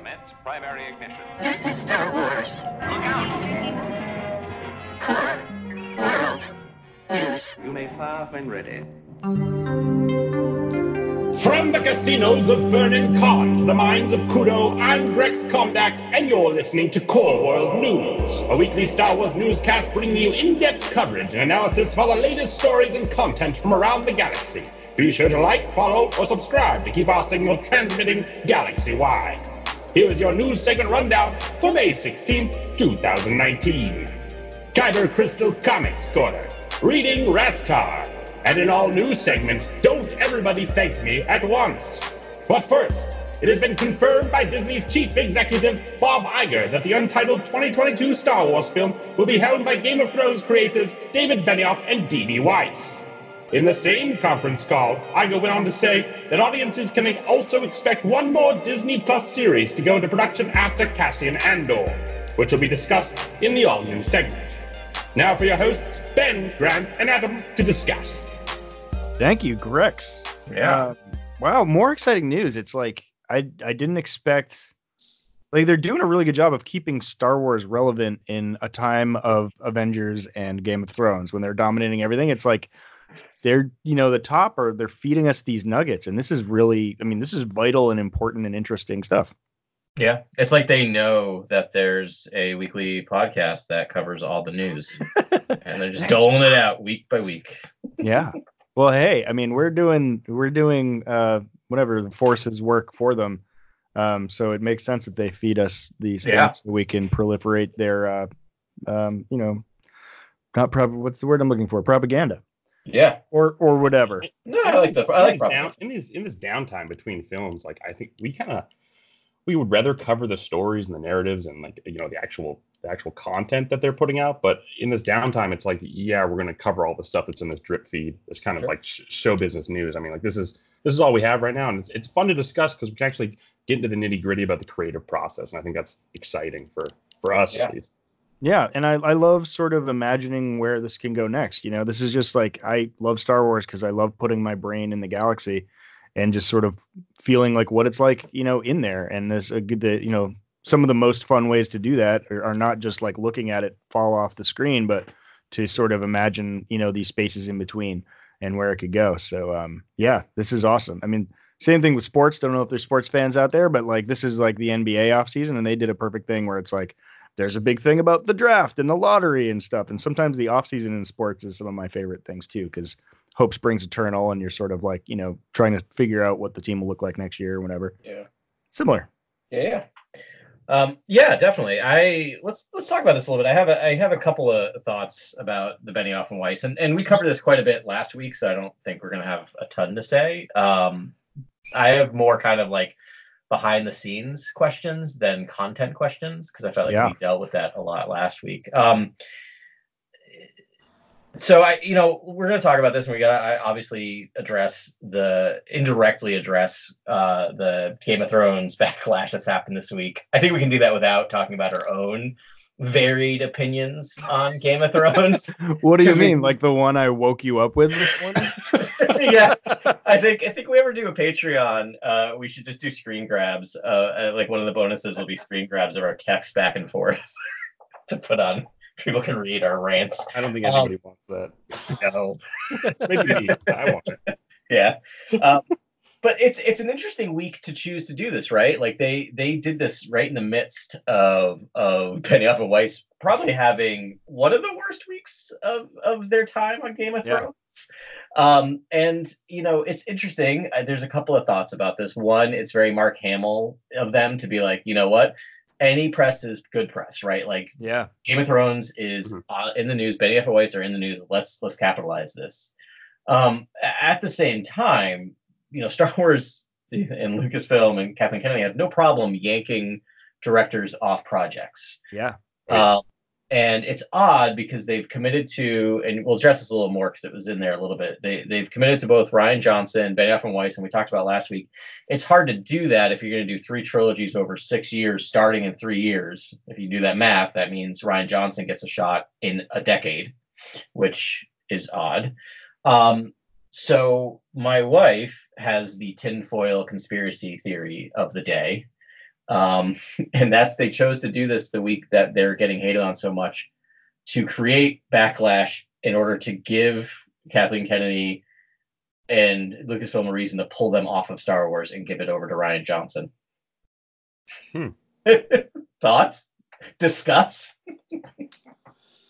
Commence primary ignition. This is Star Wars. Look out! Core World News. You may fire when ready. From the casinos of Vernon Con the mines of Kudo, I'm Grex Komdak, and you're listening to Core World News, a weekly Star Wars newscast bringing you in-depth coverage and analysis of all the latest stories and content from around the galaxy. Be sure to like, follow, or subscribe to keep our signal transmitting galaxy-wide. Here is your news segment rundown for May 16, 2019. Kyber Crystal Comics Corner, reading Rathtar, and an all-new segment, Don't Everybody Thank Me at Once. But first, it has been confirmed by Disney's chief executive, Bob Iger, that the untitled 2022 Star Wars film will be held by Game of Thrones creators David Benioff and D.B. Weiss. In the same conference call, Iger went on to say that audiences can also expect one more Disney Plus series to go into production after Cassian Andor, which will be discussed in the all-new segment. Now for your hosts, Ben, Grant, and Adam to discuss. Thank you, Grex. Yeah. Uh, wow, more exciting news. It's like I I didn't expect like they're doing a really good job of keeping Star Wars relevant in a time of Avengers and Game of Thrones when they're dominating everything. It's like they're you know the top are they're feeding us these nuggets and this is really I mean this is vital and important and interesting stuff. Yeah. It's like they know that there's a weekly podcast that covers all the news and they're just doling it out week by week. Yeah. well, hey, I mean we're doing we're doing uh whatever the forces work for them. Um, so it makes sense that they feed us these Yeah. things so we can proliferate their uh um you know not prop what's the word I'm looking for? Propaganda. Yeah. Or or whatever. No, I like the I like in, this down, in this in this downtime between films, like I think we kind of we would rather cover the stories and the narratives and like you know the actual the actual content that they're putting out. But in this downtime, it's like yeah, we're going to cover all the stuff that's in this drip feed. It's kind of like sh- show business news. I mean, like this is this is all we have right now, and it's it's fun to discuss because we can actually get into the nitty gritty about the creative process, and I think that's exciting for for us Yeah. at least. Yeah, and I, I love sort of imagining where this can go next. You know, this is just like I love Star Wars because I love putting my brain in the galaxy and just sort of feeling like what it's like, you know, in there. And a good that, you know, some of the most fun ways to do that are, are not just like looking at it fall off the screen, but to sort of imagine, you know, these spaces in between and where it could go. So um yeah, this is awesome. I mean, same thing with sports. Don't know if there's sports fans out there, but like this is like the NBA offseason and they did a perfect thing where it's like there's a big thing about the draft and the lottery and stuff. And sometimes the offseason in sports is some of my favorite things too, because hope springs eternal and you're sort of like, you know, trying to figure out what the team will look like next year or whatever. Yeah. Similar. Yeah, yeah. Um, yeah, definitely. I let's let's talk about this a little bit. I have a I have a couple of thoughts about the Benioff and Weiss, and and we covered this quite a bit last week, so I don't think we're gonna have a ton to say. Um, I have more kind of like behind the scenes questions than content questions because I felt like Yeah. we dealt with that a lot last week. Um, so I, you know, we're going to talk about this, and we got to obviously address the indirectly address uh, the Game of Thrones backlash that's happened this week. I think we can do that without talking about our own varied opinions on Game of Thrones. What do you 'Cause we- mean? Like the one I woke you up with this morning? yeah, I think I think we ever do a Patreon, uh, we should just do screen grabs. Uh, uh, like one of the bonuses will be screen grabs of our text back and forth to put on. People can read our rants. I don't think Um, anybody wants that. No. Maybe. I want it. yeah um, but it's it's an interesting week to choose to do this right like they they did this right in the midst of of Benioff and Weiss probably having one of the worst weeks of of their time on Game of Yeah. Um and you know it's interesting there's a couple of thoughts about this one it's very Mark Hamill of them to be like you know what any press is good press right like yeah. Game of Thrones is Mhm. uh, in the news. Benioff and Weiss are in the news. Let's let's capitalize this. Um, at the same time, you know, Star Wars and Lucasfilm and Kathleen Kennedy has no problem yanking directors off projects. Yeah. Um, and it's odd because they've committed to, and we'll address this a little more because it was in there a little bit. They they've committed to both Rian Johnson, and Weiss, and we talked about last week. It's hard to do that if you're going to do three trilogies over six years, starting in three years. If you do that math, that means Rian Johnson gets a shot in a decade, which is odd. Um, so my wife has the tinfoil conspiracy theory of the day Um, and that's they chose to do this the week that they're getting hated on so much to create backlash in order to give Kathleen Kennedy and Lucasfilm a reason to pull them off of Star Wars and give it over to Rian Johnson. Hmm. Thoughts? Discuss.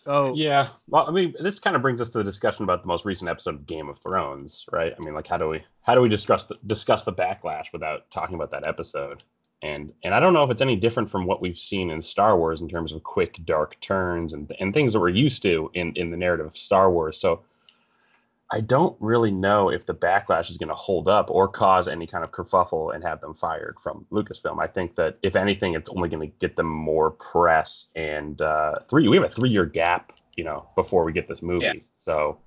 Oh, Yeah. Well, I mean, this kind of brings us to the discussion about the most recent episode of Game of Thrones, right? I mean, like, how do we how do we discuss the, discuss the backlash without talking about that episode? And and I don't know if it's any different from what we've seen in Star Wars in terms of quick, dark turns and and things that we're used to in in the narrative of Star Wars. So I don't really know if the backlash is going to hold up or cause any kind of kerfuffle and have them fired from Lucasfilm. I think that if anything, it's only going to get them more press and uh, three. We have a three-year gap, you know, before we get this movie. Yeah. So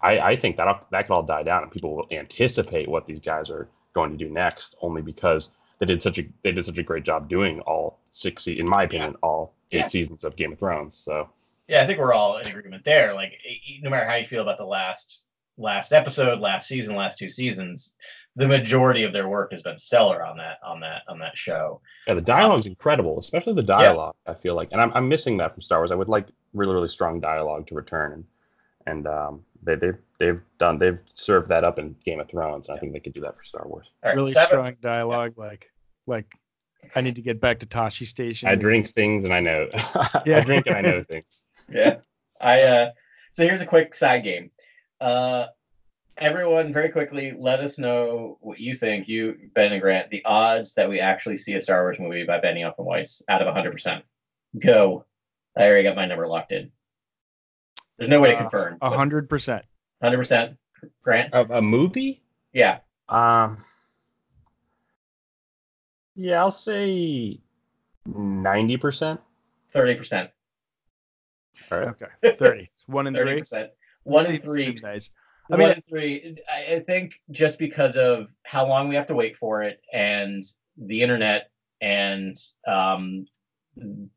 I, I think that that could all die down and people will anticipate what these guys are going to do next, only because they did such a they did such a great job doing all six, se- in my opinion, all eight Yeah. seasons of Game of Thrones. So Yeah, I think we're all in agreement there. Like, no matter how you feel about the last last episode, last season, last two seasons, the majority of their work has been stellar on that on that on that show. Yeah, the dialogue's incredible, especially the dialogue. I feel like, and I'm, I'm missing that from Star Wars. I would like really really strong dialogue to return, and and um, they they've they've done they've served that up in Game of Thrones. And I think they could do that for Star Wars. All right, really seven- strong dialogue. Like, like I need to get back to Tosche Station. I drink things and I know. Yeah. I drink and I know things. yeah. I uh so here's a quick side game. Uh everyone very quickly let us know what you think, you Ben and Grant, the odds that we actually see a Star Wars movie by Benioff and Weiss out of 100%. Go. I already got my number locked in. There's no way to Uh, confirm. Hundred percent. 100% Grant? Of a movie? Yeah. Um. Yeah, I'll say ninety percent. 30%. All right. Okay, thirty. One and three. 30%. One in three. seems nice. I I mean- mean, three. I, I think just because of how long we have to wait for it, and the internet, and um,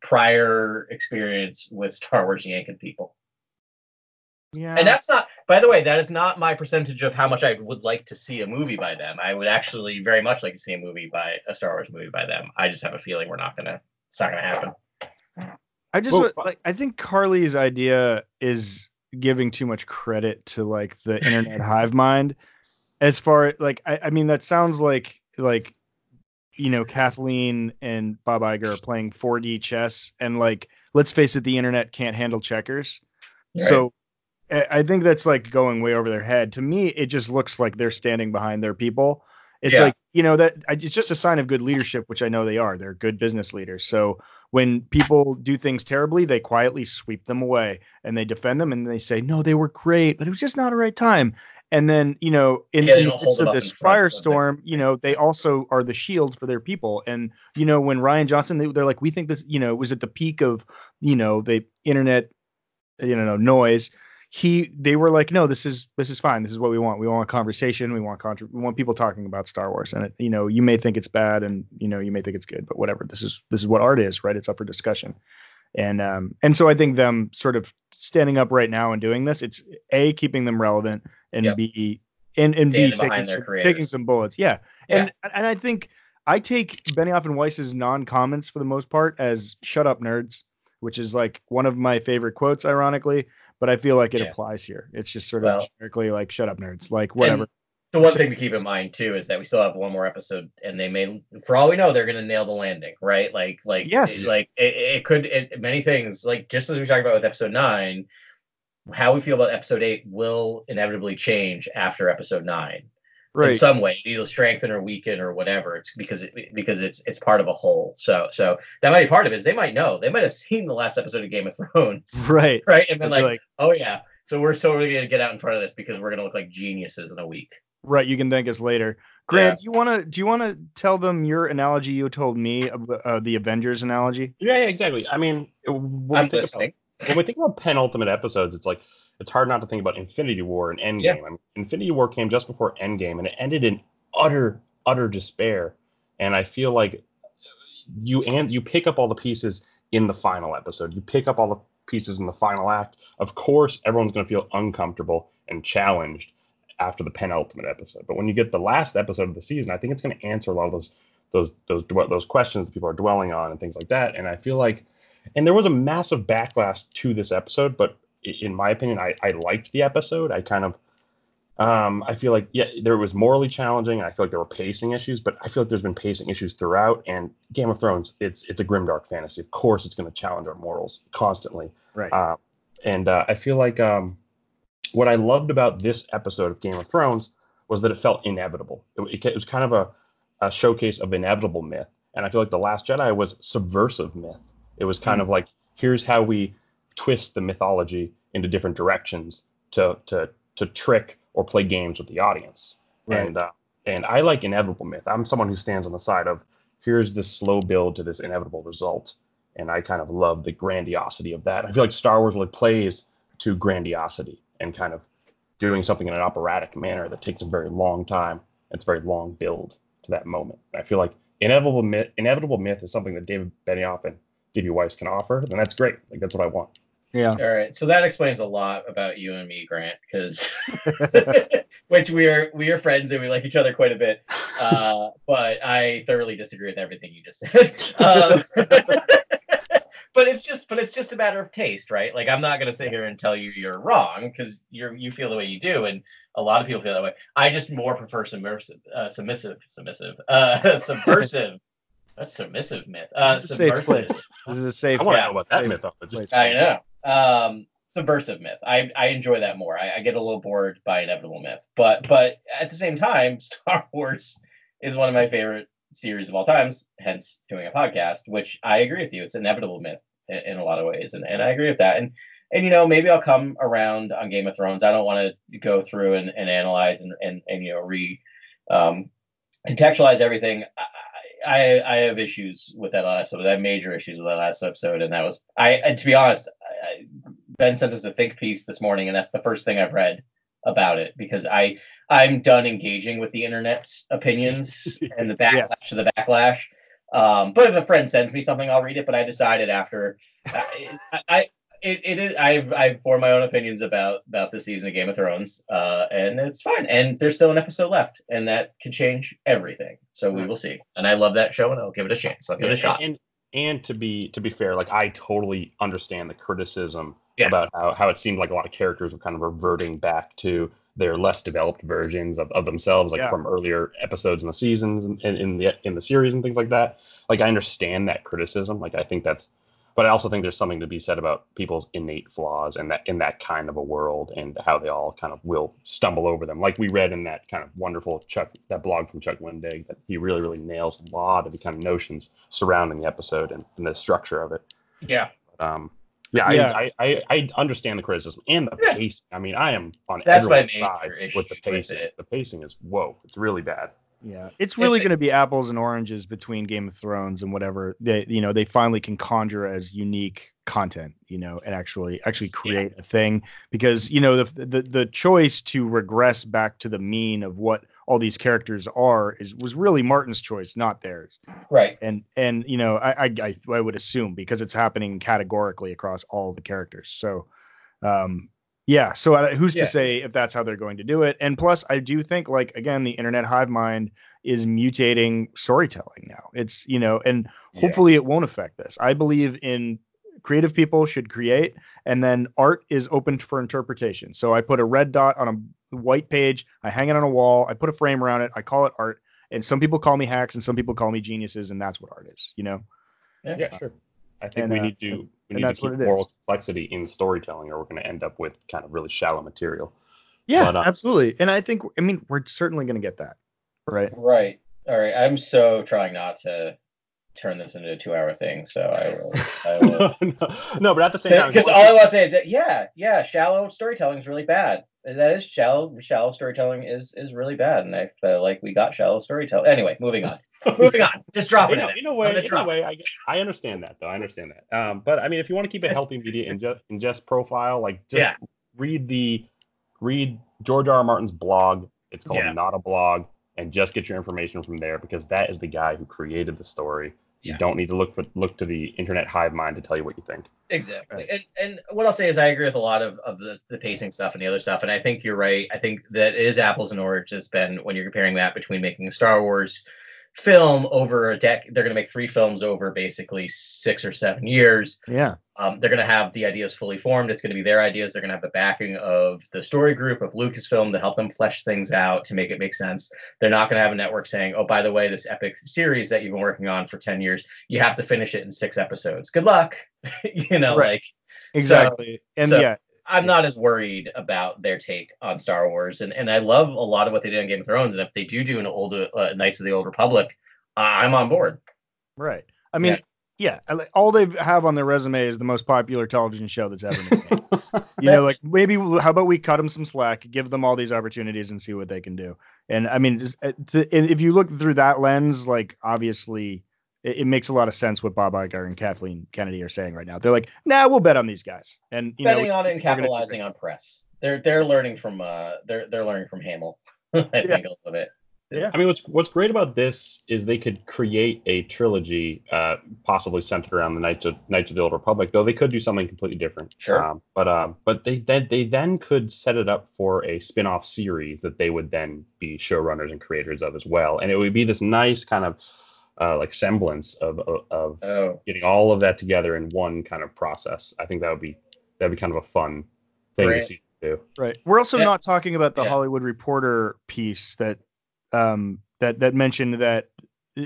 prior experience with Star Wars yanking people, Yeah. and that's not. By the way, that is not my percentage of how much I would like to see a movie by them. I would actually very much like to see a movie by a Star Wars movie by them. I just have a feeling we're not gonna. It's not gonna happen. I just Well, uh, like I think Carly's idea is giving too much credit to like the internet hive mind as far like I, I mean that sounds like like you know Kathleen and Bob Iger are playing 4D chess and like let's face it the internet can't handle checkers. So I think that's like going way over their head. To me, it just looks like they're standing behind their people. It's Yeah. like you know that it's just a sign of good leadership, which I know they are. They're good business leaders. So when people do things terribly, they quietly sweep them away and they defend them and they say, "No, they were great, but it was just not a right time." And then you know, in, Yeah, the midst of this in front, so they- firestorm, you know, they also are the shield for their people. And you know, when Rian Johnson, they, they're like, "We think this," you know, was at the peak of you know the internet you know noise he they were like no this is this is fine. This is what we want. We want a conversation. We want contra- we want people talking about star wars. And it, you know you may think it's bad and you know you may think it's good but whatever. This is this is what art is right? It's up for discussion. And um and so i think them sort of standing up right now and doing this it's a keeping them relevant and Yep. b and and b taking some, taking some bullets. Yeah. and and i think i take benioff and weiss's non-comments for the most part as shut up nerds which is like one of my favorite quotes ironically but I feel like it Yeah. applies here. It's just sort Well- of generically like "shut up, nerds." Like whatever. The one thing to keep in mind too is that we still have one more episode, and they may, for all we know, they're going to nail the landing, right? Like, like, Yes. like it, it could it, many things. Like just as we talked about with episode nine, how we feel about episode eight will inevitably change after episode nine in some way, either strengthen or weaken or whatever. It's because it because it's it's part of a whole. So so that might be part of it. Is they might know they might have seen the last episode of Game of Thrones, right. right? And been They'll like, oh yeah. So we're totally gonna get out in front of this because we're gonna look like geniuses in a week. right. You can thank us later. Grant, do you want to do you want to tell them your analogy you told me of uh, the Avengers analogy? Yeah, yeah, exactly. I mean, when I'm we think listening. about when we think about penultimate episodes, it's like it's hard not to think about Infinity War and Endgame. Yeah. I mean, Infinity War came just before Endgame, and it ended in utter, utter despair. And I feel like you and you pick up all the pieces in the final episode. You pick up all the pieces in the final act. Of course, everyone's going to feel uncomfortable and challenged after the penultimate episode. But when you get the last episode of the season, I think it's going to answer a lot of those those those those questions that people are dwelling on and things like that. And I feel like, and there was a massive backlash to this episode, but in my opinion, I I liked the episode. I kind of um, I feel like yeah, there was morally challenging. I feel like there were pacing issues, but I feel like there's been pacing issues throughout. And Game of Thrones, it's it's a grimdark fantasy. Of course, it's going to challenge our morals constantly. Right. Uh, and uh, I feel like um, what I loved about this episode of Game of Thrones was that it felt inevitable. It, it, it was kind of a, a showcase of inevitable myth. And I feel like The Last Jedi was subversive myth. It was kind of like here's how we twist the mythology into different directions to to to trick or play games with the audience. Right. And uh, and I like inevitable myth. I'm someone who stands on the side of here's this slow build to this inevitable result, and I kind of love the grandiosity of that. I feel like Star Wars really plays to grandiosity and kind of doing something in an operatic manner that takes a very long time. It's a very long build to that moment. I feel like inevitable myth, inevitable myth is something that David Benioff and D.B. Weiss can offer, and that's great. Like that's what I want. Yeah. All right, so that explains a lot about you and me, Grant, because which we are we are friends and we like each other quite a bit. Uh, but I thoroughly disagree with everything you just said. Um, but it's just but it's just a matter of taste, right? Like I'm not gonna sit here and tell you you're wrong because you're you feel the way you do, and a lot of people feel that way. I just more prefer submersive, uh, submissive, submissive, uh, subversive. That's submissive myth. Uh, This is a safe subversive. place. This is a safe. I want to know about that safe myth. Of it. place. I know. Um, subversive myth. I, I enjoy that more. I, I get a little bored by inevitable myth, but but at the same time, Star Wars is one of my favorite series of all times. Hence, doing a podcast, which I agree with you. It's inevitable myth in, in a lot of ways, and, and I agree with that. And and you know maybe I'll come around on Game of Thrones. I don't want to go through and, and analyze and, and and you know re um, contextualize everything. I, I I have issues with that last episode. I have major issues with that last episode, and that was I. And to be honest, Ben sent us a think piece this morning, and that's the first thing I've read about it because I I'm done engaging with the internet's opinions and the backlash Yes. to the backlash. Um, but if a friend sends me something, I'll read it. But I decided after I, I it, it is I've I've formed my own opinions about about this season of Game of Thrones, uh, and it's fine. And there's still an episode left, and that could change everything. So we will see. And I love that show, and I'll give it a chance. I'll give it a shot. And and to be to be fair, like I totally understand the criticism Yeah. about how, how it seemed like a lot of characters were kind of reverting back to their less developed versions of, of themselves, like Yeah. from earlier episodes in the seasons and in, in the in the series and things like that. Like I understand that criticism. Like I think that's but I also think there's something to be said about people's innate flaws and that in that kind of a world and how they all kind of will stumble over them. Like we read in that kind of wonderful Chuck that blog from Chuck Wendig that he really really nails a lot of the kind of notions surrounding the episode and, and the structure of it. Yeah, Um, yeah, Yeah. I, I, I I understand the criticism and the Yeah. pace. I mean, I am on That's my everyone's major side issue with the with pacing. it. The pacing is whoa, it's really bad. Yeah, it's really going to be apples and oranges between Game of Thrones and whatever they, you know, they finally can conjure as unique content, you know, and actually actually create a thing because you know the, the the choice to regress back to the mean of what all these characters are is was really Martin's choice, not theirs. right. And and you know, I I I, I would assume because it's happening categorically across all the characters. So, um, yeah. So uh, who's Yeah. to say if that's how they're going to do it? And plus, I do think like again, the internet hive mind is mutating storytelling now. It's you know, and Yeah. hopefully it won't affect this. I believe in creative people should create and then art is open for interpretation so i put a red dot on a white page i hang it on a wall i put a frame around it i call it art and some people call me hacks and some people call me geniuses and that's what art is you know Yeah, sure. I think And, we uh, need to and- we and need to that's what keep it is. moral complexity in storytelling, or we're going to end up with kind of really shallow material. yeah But, uh, absolutely and i think i mean we're certainly going to get that right Right. All right. I'm so trying not to turn this into a two hour thing. So I will. I will. no, no, but at the same time, Because all I want to say is that yeah, yeah, shallow storytelling is really bad. That is shallow. Shallow storytelling is is really bad, and I feel like we got shallow storytelling. Anyway, moving on. Moving on. Just dropping in, it. in a way, in a way, I, I understand that though. I understand that. Um, but I mean, if you want to keep a healthy media ingest, ingest profile, like just Yeah. read the read George R. R. Martin's blog. It's called Yeah. Not a Blog, and just get your information from there because that is the guy who created the story. You don't need to look for look to the internet hive mind to tell you what you think. Exactly. And and what I'll say is I agree with a lot of, of the, the pacing stuff and the other stuff. And I think you're right. I think that is apples and oranges, Ben, when you're comparing that between making a Star Wars film over a deck. They're going to make three films over basically six or seven years. Yeah. Um, they're going to have the ideas fully formed. It's going to be their ideas. They're going to have the backing of the story group of Lucasfilm to help them flesh things out to make it make sense. They're not going to have a network saying, "Oh, by the way, this epic series that you've been working on for ten years, you have to finish it in six episodes. Good luck." you know, Right. like Exactly. and so- yeah, I'm not as worried about their take on Star Wars, and and I love a lot of what they did on Game of Thrones. And if they do do an old uh, Knights of the Old Republic, uh, I'm on board. right. I mean, yeah, I li- all they have on their resume is the most popular television show that's ever been made. you know, like maybe how about we cut them some slack, give them all these opportunities, and see what they can do. And I mean, just, to, and if you look through that lens, like obviously. It, it makes a lot of sense what Bob Iger and Kathleen Kennedy are saying right now. They're like, "Nah, we'll bet on these guys." And you Betting know, on it and we're gonna do capitalizing on press. They're they're learning from uh they're they're learning from Hamill. I think a little bit. Yeah. I mean, what's what's great about this is they could create a trilogy, uh, possibly centered around the Knights of Knights of the Old Republic. Though they could do something completely different. Sure. Um, but um, but they then they then could set it up for a spin-off series that they would then be showrunners and creators of as well, and it would be this nice kind of uh, like semblance of of, of Oh, getting all of that together in one kind of process. I think that would be that'd be kind of a fun thing Right. to see do. Right. We're also Yeah. not talking about the Yeah. Hollywood Reporter piece that um that that mentioned that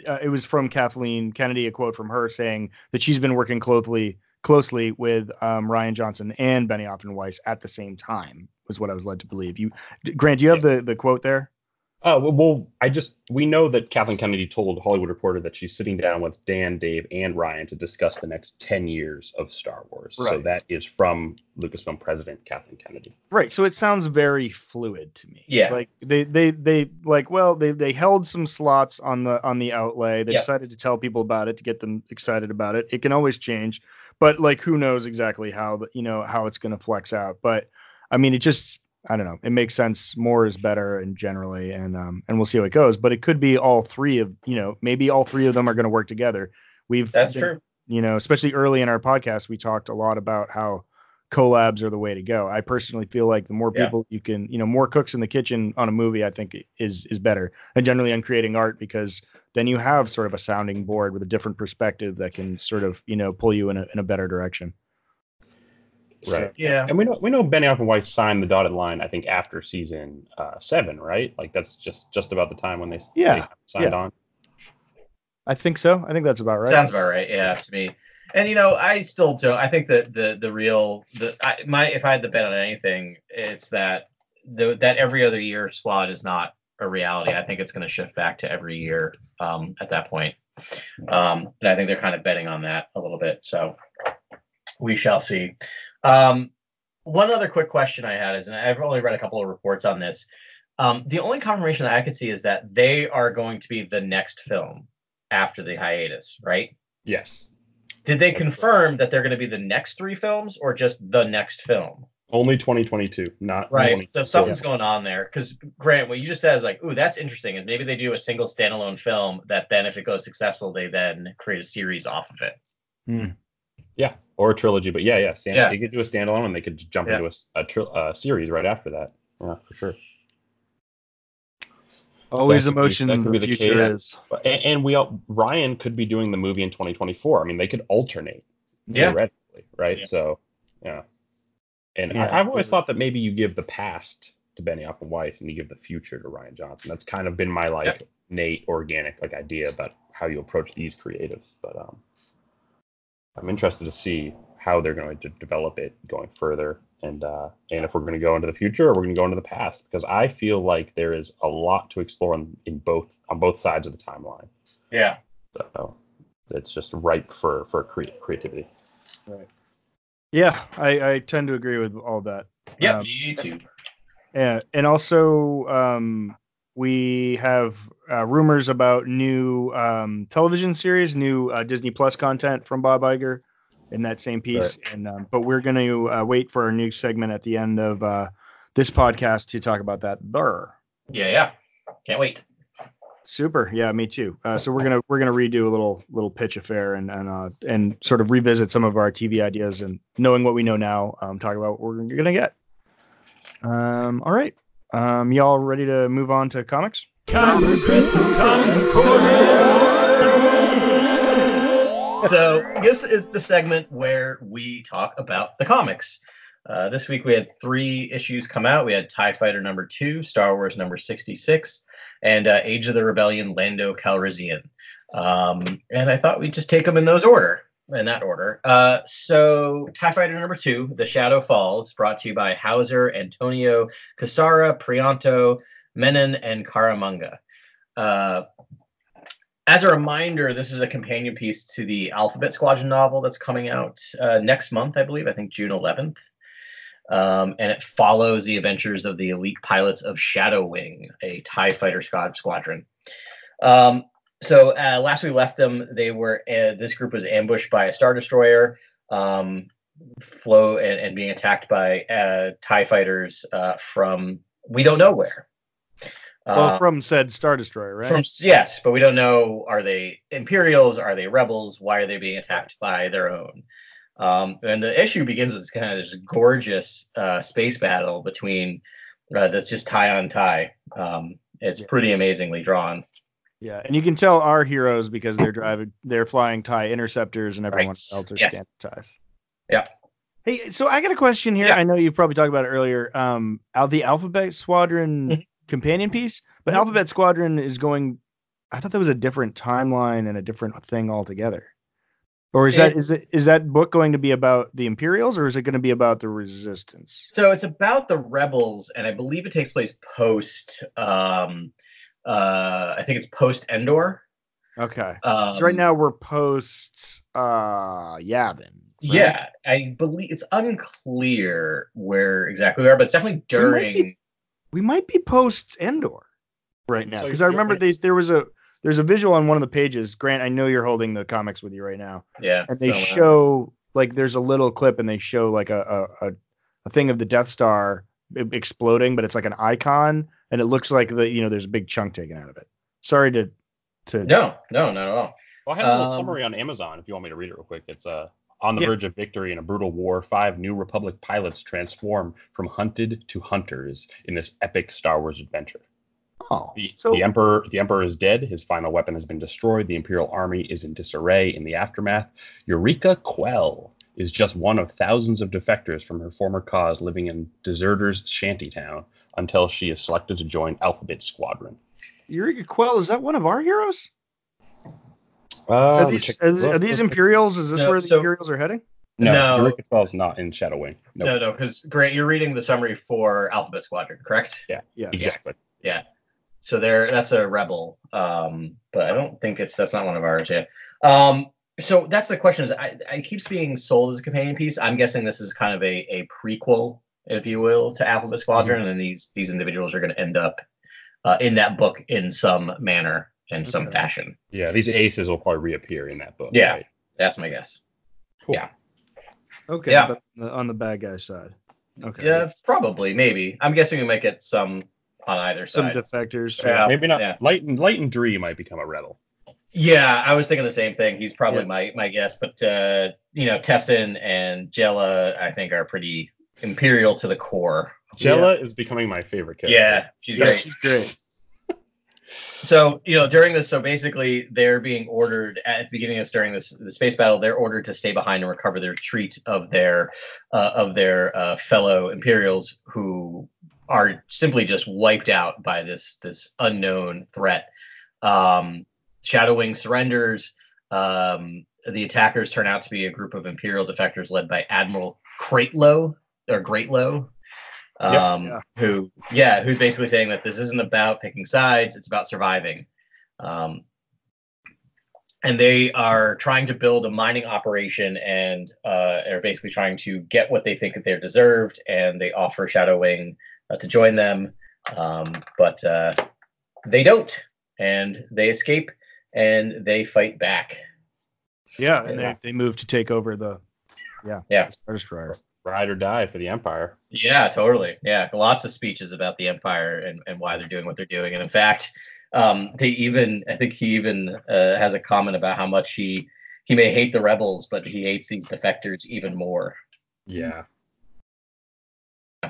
uh, it was from Kathleen Kennedy a quote from her saying that she's been working closely closely with um, Rian Johnson and Benioff and Weiss at the same time was what I was led to believe. You Grant, do you have the the quote there? Oh well, I just we know that Kathleen Kennedy told Hollywood Reporter that she's sitting down with Dan, Dave, and Rian to discuss the next ten years of Star Wars. So that is from Lucasfilm president Kathleen Kennedy. Right. So it sounds very fluid to me. Yeah. Like they they they like well they they held some slots on the on the outlay. They Yeah. decided to tell people about it to get them excited about it. It can always change, but like who knows exactly how the you know how it's going to flex out. But I mean, it just I don't know. It makes sense. More is better, and generally, and um and we'll see how it goes. But it could be all three of you know maybe all three of them are going to work together. We've that's been- true. you know, especially early in our podcast, we talked a lot about how collabs are the way to go. I personally feel like the more Yeah. people you can, you know, more cooks in the kitchen on a movie, I think is is better. And generally on creating art because then you have sort of a sounding board with a different perspective that can sort of, you know, pull you in a in a better direction. Right. Yeah. And we know we know Benioff and Weiss signed the dotted line. I think after season uh, seven, right? Like that's just just about the time when they, Yeah, they signed yeah. on. I think so. I think that's about right. Sounds about right. Yeah, to me. And you know, I still don't. I think that the the real the I, my if I had to bet on anything, it's that the that every other year slot is not a reality. I think it's going to shift back to every year um, at that point. Um, and I think they're kind of betting on that a little bit. So we shall see. Um, one other quick question I had is, and I've only read a couple of reports on this. Um, the only confirmation that I could see is that they are going to be the next film after the hiatus, right? Yes. Did they confirm that they're going to be the next three films or just the next film? Only 2022, not Right. 2024. So something's going on there. Because Grant, what you just said is like, ooh, that's interesting. And maybe they do a single standalone film that then, if it goes successful, they then create a series off of it. Yeah, or a trilogy. But yeah, yeah, stand, Yeah. they could do a standalone, and they could jump Yeah. into a, s- a, tri- a series right after that. Yeah, for sure. Always That could be- emotion that in could the be the future case. is. And, and we all, Rian could be doing the movie in 2024. I mean, they could alternate Yeah. theoretically, right? Yeah. So, yeah. And Yeah. I, I've always thought that maybe you give the past to Benioff and Weiss, and you give the future to Rian Johnson. That's kind of been my like Yeah. Nate organic like idea about how you approach these creatives. But um, I'm interested to see how they're going to develop it going further, and uh, and if we're going to go into the future or we're going to go into the past, because I feel like there is a lot to explore in, in both on both sides of the timeline. Yeah. So it's just ripe for for crea- creativity. Right. Yeah, I, I tend to agree with all that. Yeah, Um, me too. and and also um, we have uh, rumors about new um, television series, new uh, Disney Plus content from Bob Iger in that same piece. And um, but we're going to uh, wait for our new segment at the end of uh, this podcast to talk about that. There. Yeah. Yeah. Can't wait. Super. Yeah, me too. Uh, so we're gonna we're gonna redo a little little pitch affair and and uh, and sort of revisit some of our TV ideas and knowing what we know now, um, talk about what we're gonna get. Um, all right. Um, y'all ready to move on to comics? so this is the segment where we talk about the comics. Uh, this week we had three issues come out. We had TIE Fighter number two, Star Wars number 66, and uh, Age of the Rebellion Lando Calrissian. Um, and I thought we'd just take them in those order, in that order. Uh, so TIE Fighter number two, The Shadow Falls, brought to you by Houser, Antonio Casara, Prianto, Menon, and Caramanga. Uh, as a reminder, this is a companion piece to the Alphabet Squadron novel that's coming out uh, next month, I believe. I think June 11th. Um, and it follows the adventures of the elite pilots of Shadow Wing, a TIE fighter squad- squadron. Um, so uh, last we left them, they were uh, this group was ambushed by a star destroyer, um, flow and, and being attacked by uh, Tie fighters uh, from we don't know where. Well, Uh, from said Star Destroyer, right? from yes, but we don't know are they Imperials? Are they rebels? Why are they being attacked by their own? Um, and the issue begins with this kind of this gorgeous uh, space battle between uh, that's just tie on tie. Um, it's pretty amazingly drawn. Yeah, and you can tell our heroes because they're driving, they're flying tie interceptors, and everyone Right. else are Yes. standard ties. Yeah. Hey, so I got a question here. Yeah. I know you probably talked about it earlier. Um, Al- the Alphabet Squadron Mhm. companion piece, but Mhm. Alphabet Squadron is going. I thought that was a different timeline and a different thing altogether. Or is that It- is it is that book going to be about the Imperials, or is it going to be about the Resistance? So it's about the rebels, and I believe it takes place post. Um, uh, I think it's post Endor. Okay. Um, so right now we're post uh Yavin. right? Yeah, I believe it's unclear where exactly we are, but it's definitely We might be- during. we might be post Endor right now So because I you're- remember they, there was a there's a visual on one of the pages. Grant, I know you're holding the comics with you right now, Yeah, and they so, uh, show like there's a little clip and they show like a a, a, thing of the Death Star exploding, but it's like an icon and it looks like the you know there's a big chunk taken out of it. Sorry to to No, no, not at all. Well, I have a little Um, summary on Amazon if you want me to read it real quick. It's uh, on the Yeah. verge of victory in a brutal war. Five new Republic pilots transform from hunted to hunters in this epic Star Wars adventure. oh The, so the emperor, the emperor is dead. His final weapon has been destroyed. The imperial army is in disarray. In the aftermath, Yrica Quell is just one of thousands of defectors from her former cause, living in deserters' shantytown until she is selected to join Alphabet Squadron. Yrica Quell is that one of our heroes? Uh, Are these, are, are these Imperials? Is this No, where the so- Imperials are heading? No, No. Yrica Quell is not in Shadow Wing. Nope. No, no, because Grant, you're reading the summary for Alphabet Squadron, correct? Yeah. yeah, Exactly. Yeah. So there, that's a rebel. Um, but I don't think it's that's not one of ours yet. Um, so that's the question: is I, I keeps being sold as a companion piece. I'm guessing this is kind of a, a prequel, if you will, to Alphabet Squadron, and these these individuals are going to end up uh, in that book in some manner, in some fashion. Yeah, these aces will probably reappear in that book. Yeah. right? That's my guess. Okay. Yeah. but on the- on the bad guy side. Okay. Yeah, probably, maybe. I'm guessing we might get some on either Some side. defectors. Yeah. Maybe not. yeah. Light and Lyttan Dree might become a rebel. Yeah, I was thinking the same thing. He's probably Yeah. my my guess, but uh, you know, Tessin and Jella, I think, are pretty imperial to the core. Jella is becoming my favorite character. Yeah, she's Yeah, great. she's great. So you know, during this, so basically, they're being ordered at the beginning of this, during this the space battle. They're ordered to stay behind and recover the retreat of their uh, of their uh, fellow Imperials who are simply just wiped out by this this unknown threat. Um, Shadow Wing surrenders. Um, the attackers turn out to be a group of Imperial defectors led by Admiral Greatlow or Greatlow, um, Yeah. who yeah, who's basically saying that this isn't about picking sides; it's about surviving. Um, and they are trying to build a mining operation and uh, are basically trying to get what they think that they're deserved. And they offer Shadow Wing uh, to join them, um, but uh, they don't, and they escape and they fight back. Yeah, and Yeah. they, they move to take over the yeah Yeah. the Star Destroyer. Ride or die for the Empire. Yeah, totally. Yeah, lots of speeches about the Empire and, and why they're doing what they're doing. And in fact, um, they even I think he even uh, has a comment about how much he he may hate the rebels, but he hates these defectors even more. Yeah.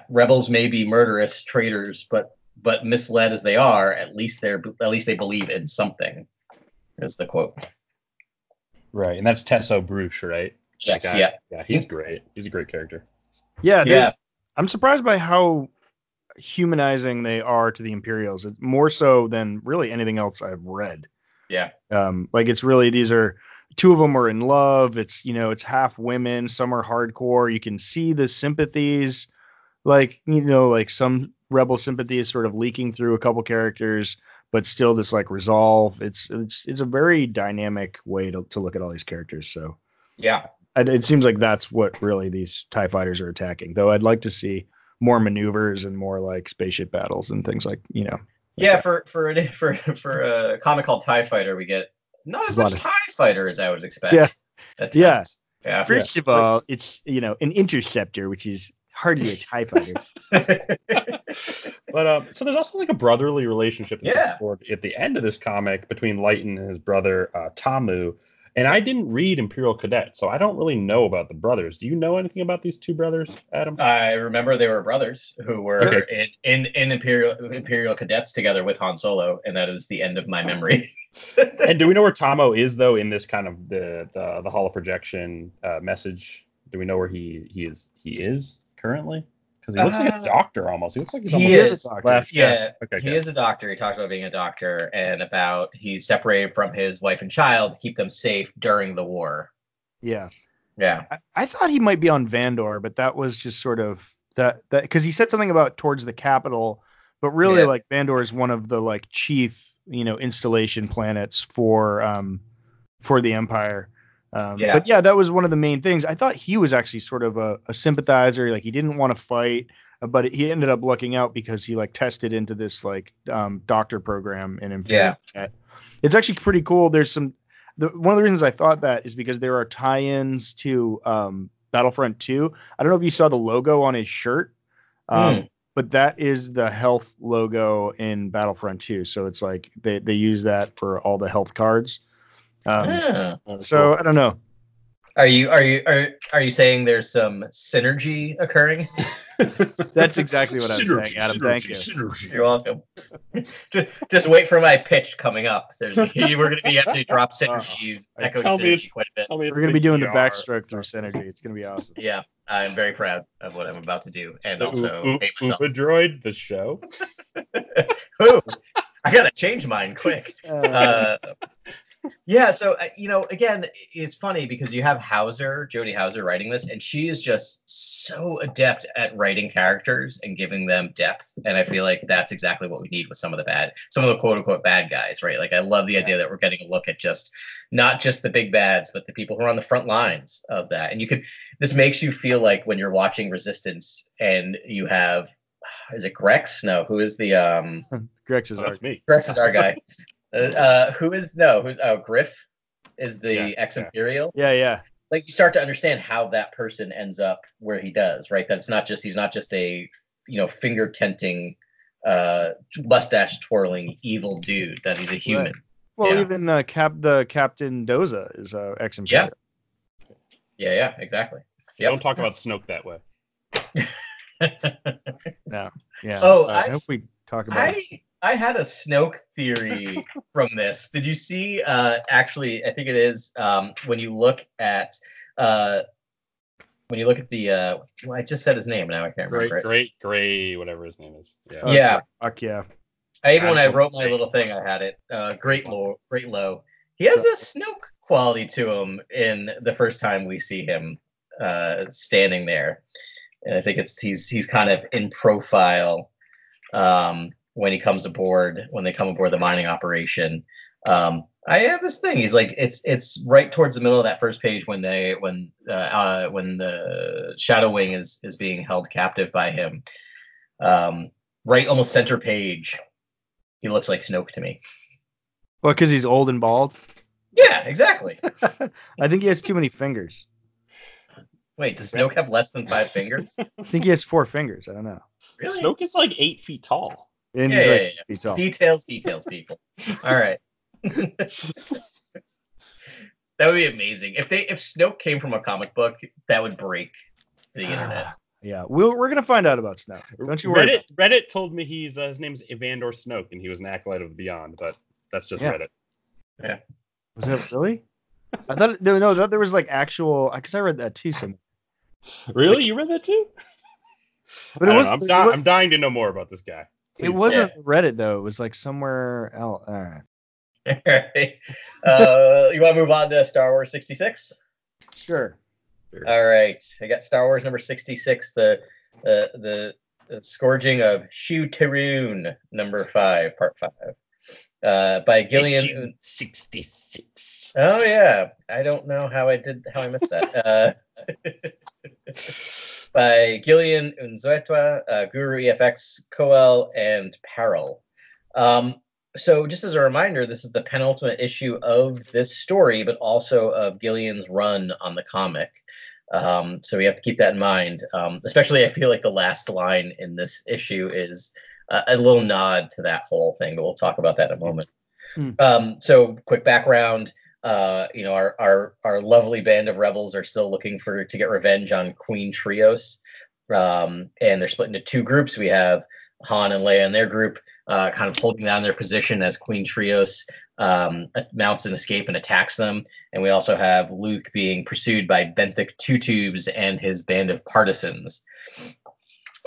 Rebels may be murderous traitors, but but misled as they are, at least they're at least they believe in something. Is the quote? Right, and that's Teso Broosh, right? Yes, guy. yeah, yeah, he's great. He's a great character. Yeah, they- yeah, I'm surprised by how humanizing they are to the Imperials. It's more so than really anything else I've read. yeah, Um, like it's really these are two of them are in love. It's you know it's half women, some are hardcore. You can see the sympathies, like you know like some rebel sympathies sort of leaking through a couple characters, but still this like resolve. It's it's it's a very dynamic way to to look at all these characters. So yeah. and it seems like that's what really these Tie fighters are attacking. Though I'd like to see more maneuvers and more like spaceship battles and things like you know. Yeah, for for a for for a comic called Tie Fighter, we get not as much of- Tie Fighter as I would expect. Yeah. Yeah. yeah. First of all, it's you know an interceptor, which is hardly a Tie fighter. But um, so there's also like a brotherly relationship that's Yeah. explored at the end of this comic between Lyttan and his brother uh, Tamu. And I didn't read Imperial Cadet, so I don't really know about the brothers. Do you know anything about these two brothers, Adam? I remember they were brothers who were Okay. in, in in Imperial Imperial Cadets together with Han Solo, and that is the end of my memory. and do we know where Tamo is though in this kind of the the, the Hall of Projection uh, message? Do we know where he he is he is currently? Because he looks like Uh, a doctor almost. He looks like he's he almost is. Flash- Yeah, Okay. he good. is a doctor. He talks about being a doctor and about he's separated from his wife and child to keep them safe during the war. Yeah, Yeah, I, I thought he might be on Vandor, but that was just sort of that that because he said something about towards the capital, but really Yeah. like Vandor is one of the like chief you know installation planets for um for the Empire. Um, Yeah. But yeah, that was one of the main things. I thought he was actually sort of a, a sympathizer. Like he didn't want to fight, uh, but he ended up lucking out because he like tested into this like um, doctor program in Imperial. Jet. It's actually pretty cool. There's some. The, one of the reasons I thought that is because there are tie-ins to um, Battlefront 2. I don't know if you saw the logo on his shirt, um, Hmm. but that is the health logo in Battlefront 2. So it's like they they use that for all the health cards. Um, Yeah. so I don't know. Are you are you are are you saying there's some synergy occurring? That's exactly what I'm Synergy, saying, Adam. synergy, Thank you. synergy. You're welcome. just, just wait for my pitch coming up. There's we're gonna be having to drop synergies, Uh, echo tell me synergy it's- quite a bit. We're gonna be doing the backstroke through synergy. It's gonna be awesome. Yeah, I'm very proud of what I'm about to do, and The also Oop- hate myself. Oopa Droid, the show. Ooh, I gotta change mine quick. Uh, yeah, so uh, you know, again, it's funny because you have Houser, Jody Houser, writing this, and she is just so adept at writing characters and giving them depth. And I feel like that's exactly what we need with some of the bad, some of the quote unquote bad guys, right? Like I love the idea that we're getting a look at just not just the big bads, but the people who are on the front lines of that. And you could, this makes you feel like when you're watching Resistance and you have, is it Grex? No, who is the um Grex is Oh, our me. Grex is our guy. Uh, uh, who is no? Who's oh Griff is the Yeah, ex Imperial. yeah, yeah. Like you start to understand how that person ends up where he does. Right. That's not just he's not just a you know finger tenting, uh, mustache twirling evil dude. That he's a human. Well, Yeah. even uh, Cap the Captain Doza is uh, ex Imperial. Yeah. Yeah. Exactly. Yep. Don't talk about Snoke that way. No, yeah. Oh, I, I- hope we talk about. it. I I had a Snoke theory from this. Did you see? Uh, actually, I think it is um, when you look at uh, when you look at the. Uh, well, I just said his name now. I can't Great, remember. it. great, gray, whatever his name is. Yeah. Uh, yeah. Fuck yeah. I even when I wrote my little thing, I had it. Uh, great low, great low. He has a Snoke quality to him in the first time we see him uh, standing there, and I think it's he's he's kind of in profile um, when he comes aboard when they come aboard the mining operation. Um, I have this thing. He's like it's it's right towards the middle of that first page when they when uh, uh, when the Shadow Wing is is being held captive by him. Um, right, almost center page. He looks like Snoke to me. Well, because he's old and bald. Yeah, exactly. I think he has too many fingers. Wait, does Snoke have less than five fingers? I think he has four fingers. I don't know. Really? Snoke is like eight feet tall. And Yeah, he's yeah, like, yeah, he's. Details, details, people. All right. that would be amazing if they if Snoke came from a comic book. That would break the internet. Yeah, we'll, we're gonna find out about Snoke. Don't you worry. Reddit Reddit told me he's uh, his name's Evander Snoke and he was an acolyte of the Beyond, but that's just Yeah. Reddit. Yeah. Was that really? I thought no, no, I thought there was like actual because I read that too. Some, Really, you read that too? but it don't was know. I'm, it, di- was, I'm dying to know more about this guy. It wasn't Reddit though. It was like somewhere else. All right. Alright. uh, you want to move on to Star Wars 66? Sure. All right. I got Star Wars number 66, the uh, the, the Scourging of Shu-Torun, number five, part five, uh, by Gillen. sixty six. Oh yeah, I don't know how I did how I missed that. Uh, by Gillen Unzueta, uh, Guru EFX, Coel, and Parel. Um, so just as a reminder, this is the penultimate issue of this story, but also of Gillen's run on the comic. Um, so we have to keep that in mind. Um, especially, I feel like the last line in this issue is a, a little nod to that whole thing, but we'll talk about that in a moment. Hmm. Um, so, quick background: uh, you know, our, our our lovely band of rebels are still looking for to get revenge on Queen Trios, um, and they're split into two groups. We have Han and Leia and their group, uh, kind of holding down their position as Queen Trios um, mounts an escape and attacks them. And we also have Luke being pursued by Benthic Two Tubes and his band of partisans,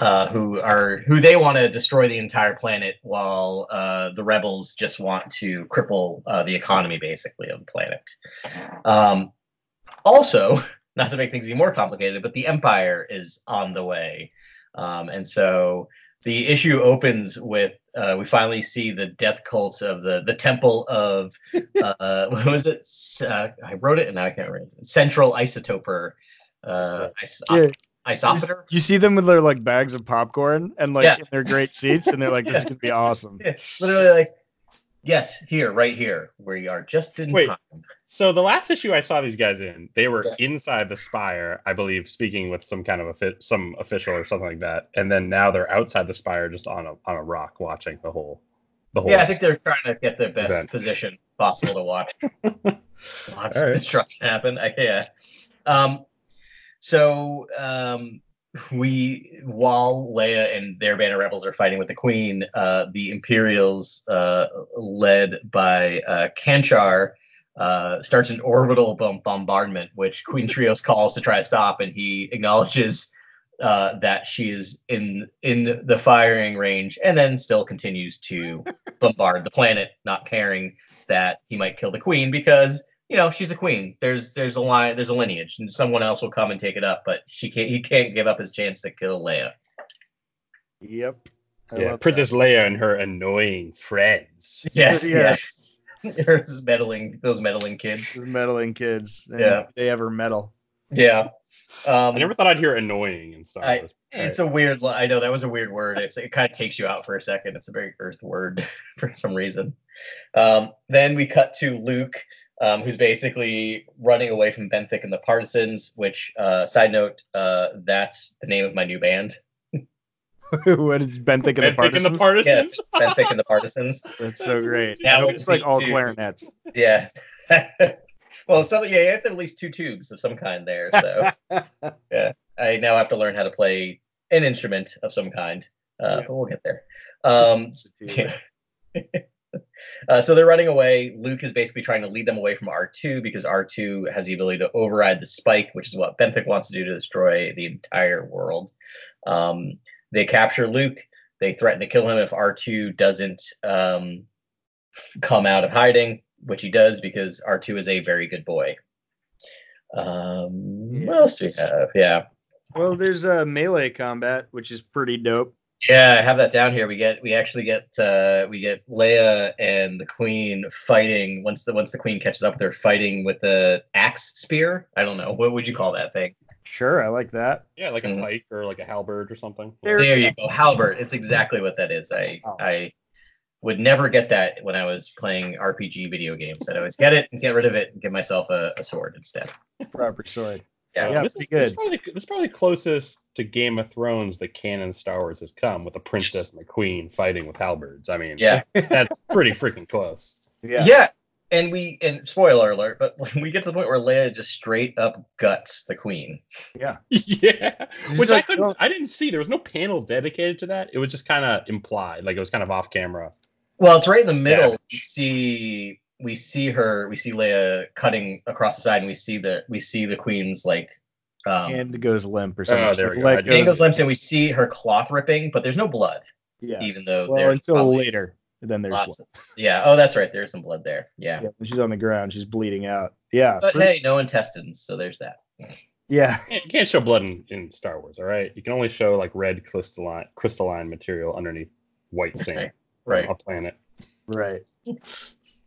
uh, who are who they want to destroy the entire planet, while uh, the rebels just want to cripple uh, the economy, basically, of the planet. Um, also, not to make things even more complicated, but the Empire is on the way, um, and so the issue opens with uh, we finally see the death cults of the the temple of uh, what was it? Uh, I wrote it and now I can't remember. Central Isotoper. Uh, is- Yeah. Isotoper. You see them with their like bags of popcorn and like Yeah. in their great seats, and they're like, "This is gonna be awesome." Yeah, literally like, yes, here, right here, where you are just in Wait. time. So the last issue I saw these guys in, they were inside the spire, I believe, speaking with some kind of a fi- some official or something like that. And then now they're outside the spire, just on a on a rock, watching the whole the whole. Yeah, I think they're trying to get the best Event. position possible to watch. watch All right. destruction happen. I, yeah. Um, so um, we, while Leia and their band of rebels are fighting with the Queen, uh, the Imperials, uh, led by uh, Kanchar, uh, starts an orbital bom- bombardment, which Queen Trios calls to try to stop, and he acknowledges uh, that she is in in the firing range, and then still continues to bombard the planet, not caring that he might kill the queen because you know she's a queen. There's there's a line, there's a lineage, and someone else will come and take it up, but she can't. He can't give up his chance to kill Leia. Yep. I yeah, love Princess Leia and her annoying friends. Yes, Yes. yes. Those meddling, those meddling kids. Those meddling kids. and Yeah. They ever meddle. Yeah. Um, I never thought I'd hear annoying and stuff. I- It's a weird. I know that was a weird word. It's, it kind of takes you out for a second. It's a very Earth word for some reason. Um, then we cut to Luke, um, who's basically running away from Benthic and the Partisans. Which, uh, side note, uh, that's the name of my new band. what is Ben thinking and the thinking the partisans? partisans. Benthic and the Partisans. That's so great. Yeah, I hope we'll it's like all too. clarinets. Yeah. well, some yeah, you have to have at least two tubes of some kind there. So yeah, I now have to learn how to play an instrument of some kind. Uh, Yeah. But we'll get there. Um, Yeah. Uh, so they're running away. Luke is basically trying to lead them away from R2 because R2 has the ability to override the spike, which is what Benthic wants to do to destroy the entire world. Um, they capture Luke. They threaten to kill him if R2 doesn't um, f- come out of hiding, which he does because R2 is a very good boy. Um, What else do we have? Yeah. Well, there's a melee combat, which is pretty dope. Yeah, I have that down here. We get we actually get uh we get Leia and the Queen fighting once the once the Queen catches up, they're fighting with the axe spear. I don't know. What would you call that thing? Sure, I like that. Yeah, like a Mhm. pike or like a halberd or something. There- There you go. Halberd. It's exactly what that is. I Oh. I would never get that when I was playing RPG video games. I'd always get it and get rid of it and give myself a, a sword instead. Proper sword. Yeah. Yeah, this, pretty is, this, is probably, the- this is probably the closest to Game of Thrones that canon Star Wars has come with the princess and the queen fighting with halberds. I mean, Yeah. that's pretty freaking close. Yeah. Yeah. and we and spoiler alert, but we get to the point where Leia just straight up guts the queen. Yeah. yeah, She's which like, I couldn't. "Well-" I didn't see. There was no panel dedicated to that. It was just kind of implied, like it was kind of off camera. Well, it's right in the middle. Yeah. We see we see her. We see Leia cutting across the side, and we see the we see the queen's like. Um, Hand goes limp or something. Oh, there like, we go. leg I hand goes- goes limp, and we see her cloth ripping, but there's no blood, yeah. even though Well, until probably later, then there's lots. blood. Of, yeah. Oh, that's right. There's some blood there. Yeah. Yeah, she's on the ground, she's bleeding out. Yeah, But pretty- hey, no intestines, so there's that. yeah, You can't- you can't show blood in, in Star Wars, all right? You can only show like red crystalline crystalline material underneath white sand Right. on a planet. right.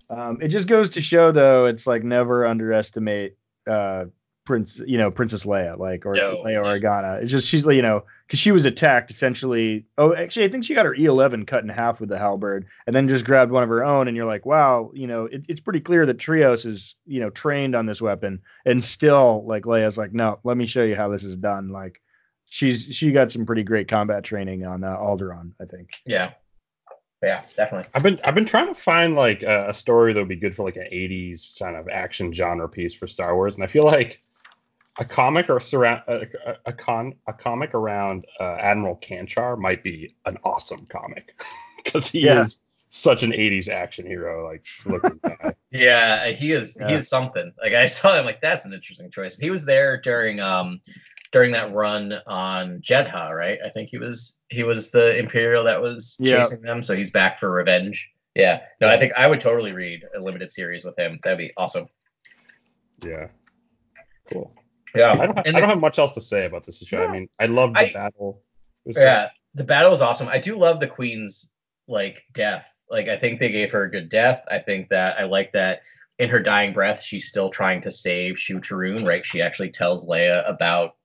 Um, it just goes to show, though, it's like never underestimate uh, Prince, you know, Princess Leia, like or No. Leia Organa. It's just she's, you know, because she was attacked essentially. Oh, actually, I think she got her E11 cut in half with the halberd, and then just grabbed one of her own. And you're like, wow, you know, it, it's pretty clear that Trios is, you know, trained on this weapon, and still, like Leia's like, no, let me show you how this is done. Like, she's she got some pretty great combat training on uh, Alderaan, I think. Yeah. Yeah, definitely. I've been I've been trying to find like a, a story that would be good for like an '80s kind of action genre piece for Star Wars, and I feel like a comic or surround a, a, a con a comic around uh, Admiral Kanchar might be an awesome comic because he Yeah. is such an '80s action hero, like looking guy. Yeah, he is he is something. Like I saw him like that's an interesting choice. He was there during um during that run on Jedha, right? I think he was he was the Imperial that was Yeah. chasing them, so he's back for revenge. Yeah. No, I think I would totally read a limited series with him. That'd be awesome. Yeah, cool. Yeah. I don't, have, And I don't have much else to say about this show. I mean, I love the I- battle. It was good. Yeah, the battle was awesome. I do love the queen's like death. Like I think they gave her a good death. I think that I like that in her dying breath, she's still trying to save Shu-Torun, right? She actually tells Leia about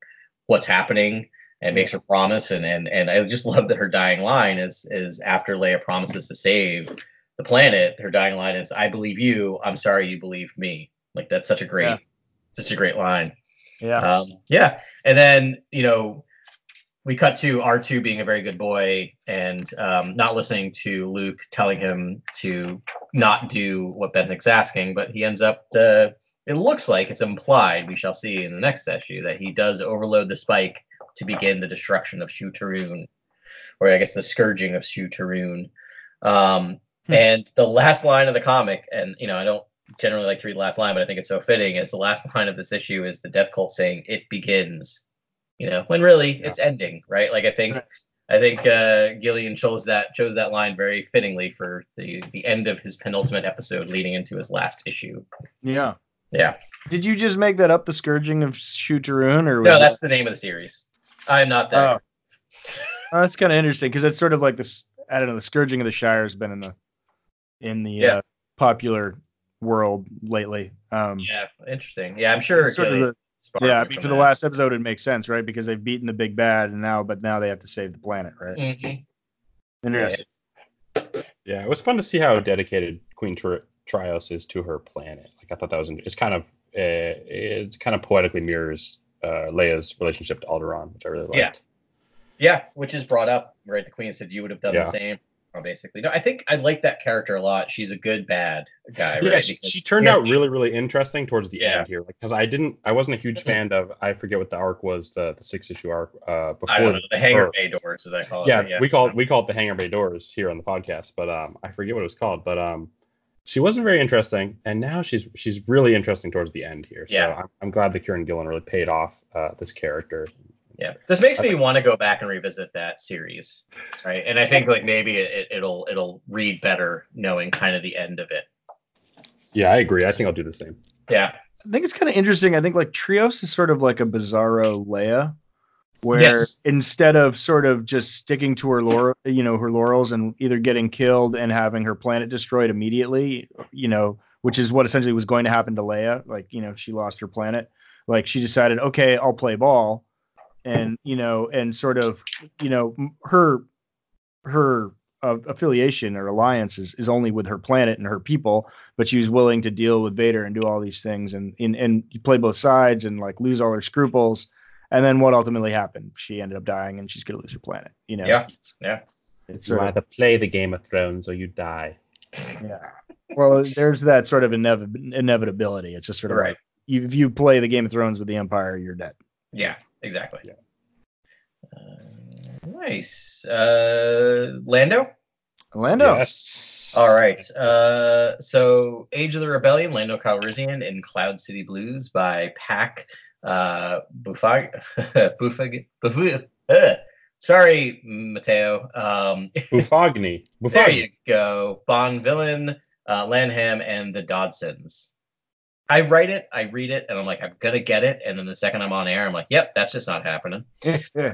what's happening and makes her promise. And and and I just love that her dying line is is after Leia promises to save the planet, her dying line is, I believe you, I'm sorry you believe me. Like that's such a great, Yeah. such a great line. Yeah. Um, yeah. And then, you know, we cut to R2 being a very good boy and um, not listening to Luke telling him to not do what Bennick's asking, but he ends up, uh, it looks like it's implied, we shall see in the next issue, that he does overload the spike to begin the destruction of Shu-Torun, or I guess the scourging of Shu-Torun. Um, Hmm. And the last line of the comic, and, you know, I don't generally like to read the last line, but I think it's so fitting. Is the last line of this issue is the Death Cult saying "It begins," you know, when really it's ending, right? Like I think, I think uh, Gillen chose that chose that line very fittingly for the the end of his penultimate episode, leading into his last issue. yeah. Yeah, Did you just make that up, the scourging of Shu-Torun, or was no, that- that's the name of the series. I'm not that. Oh. Oh, that's kind of interesting because it's sort of like this. I don't know. The scourging of the Shire has been in the in the Yeah. uh, popular world lately. Um, Yeah, interesting. Yeah, I'm sure. sort of the, sparked yeah. I mean, for the last episode, it makes sense, right? Because they've beaten the big bad, and now, but now they have to save the planet, right? Mhm. Interesting. Yeah, it was fun to see how dedicated Queen Tri- Trios is to her planet. Like I thought that was it's kind of uh, it's kind of poetically mirrors uh, Leia's relationship to Alderaan, which I really liked. Yeah. Yeah, which is brought up, right? The queen said you would have done Yeah. the same. Basically, no. I think I like that character a lot. She's a good bad guy, Yeah, right? she, she turned out really, really interesting towards the Yeah. end here. Because I didn't, I wasn't a huge Mhm. fan of. I forget what the arc was, the the six issue arc. Uh, before I don't know the hangar or- bay doors, as I call it. yeah, we call it we call it the Hangar Bay Doors here on the podcast, but um, I forget what it was called. But um, she wasn't very interesting, and now she's she's really interesting towards the end here. So Yeah. I'm, I'm glad that Kieron Gillen really paid off uh, this character. Yeah, this makes me want to go back and revisit that series, right? And I think like maybe it, it'll it'll read better knowing kind of the end of it. Yeah, I agree. I think I'll do the same. Yeah, I think it's kind of interesting. I think like Trios is sort of like a bizarro Leia, where Yes. instead of sort of just sticking to her laurel, you know, her laurels and either getting killed and having her planet destroyed immediately, you know, which is what essentially was going to happen to Leia. Like, you know, she lost her planet. Like she decided, okay, I'll play ball, and you know, and sort of, you know, her her uh, affiliation or alliance is, is only with her planet and her people but she was willing to deal with Vader and do all these things and and, and play both sides and like lose all her scruples. And then what ultimately happened? She ended up dying and she's gonna lose her planet. You know? Yeah. It's, Yeah. It's You sort of, either play the Game of Thrones or you die. yeah. well, there's that sort of inev- inevitability. It's just sort of Right. like you, if you play the Game of Thrones with the Empire, you're dead. Yeah, exactly. Yeah. Uh, nice. Uh, Lando. Lando. Yes. All right. Uh, so Age of the Rebellion, Lando Calrissian in Cloud City Blues by Pak. Uh, Buffag, Buffag, Buffag. Uh, sorry, Matteo. Um, Buffagni. there you go. Bond villain, uh, Lanham, and the Dodsons. I write it, I read it, and I'm like, I'm gonna get it. And then the second I'm on air, I'm like, yep, that's just not happening.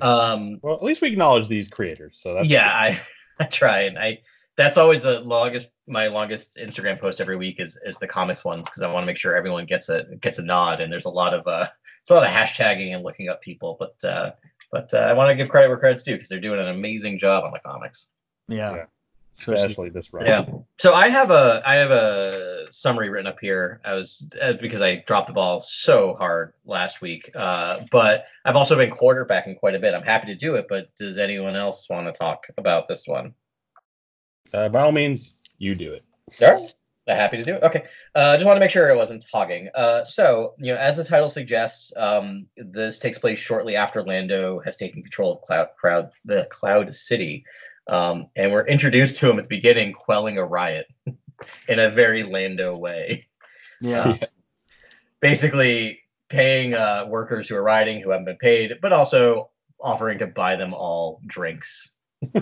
Um, Well, at least we acknowledge these creators. So that's yeah, I, I try and I. That's always the longest. My longest Instagram post every week is is the comics ones because I want to make sure everyone gets a gets a nod. And there's a lot of uh, it's a lot of hashtagging and looking up people, but uh, but uh, I want to give credit where credit's due because they're doing an amazing job on the comics. yeah. Yeah. Especially- especially this round. Yeah. So I have a I have a summary written up here. I was uh, because I dropped the ball so hard last week. Uh, but I've also been quarterbacking quite a bit. I'm happy to do it. But does anyone else want to talk about this one? Uh, by all means, you do it. Sure. Happy to do it. Okay. Uh, just want to make sure I wasn't hogging. Uh, so, you know, as the title suggests, um, this takes place shortly after Lando has taken control of Cloud, Crowd, the Cloud City. Um, and we're introduced to him at the beginning, quelling a riot in a very Lando way. yeah. Basically, paying uh, workers who are rioting who haven't been paid, but also offering to buy them all drinks.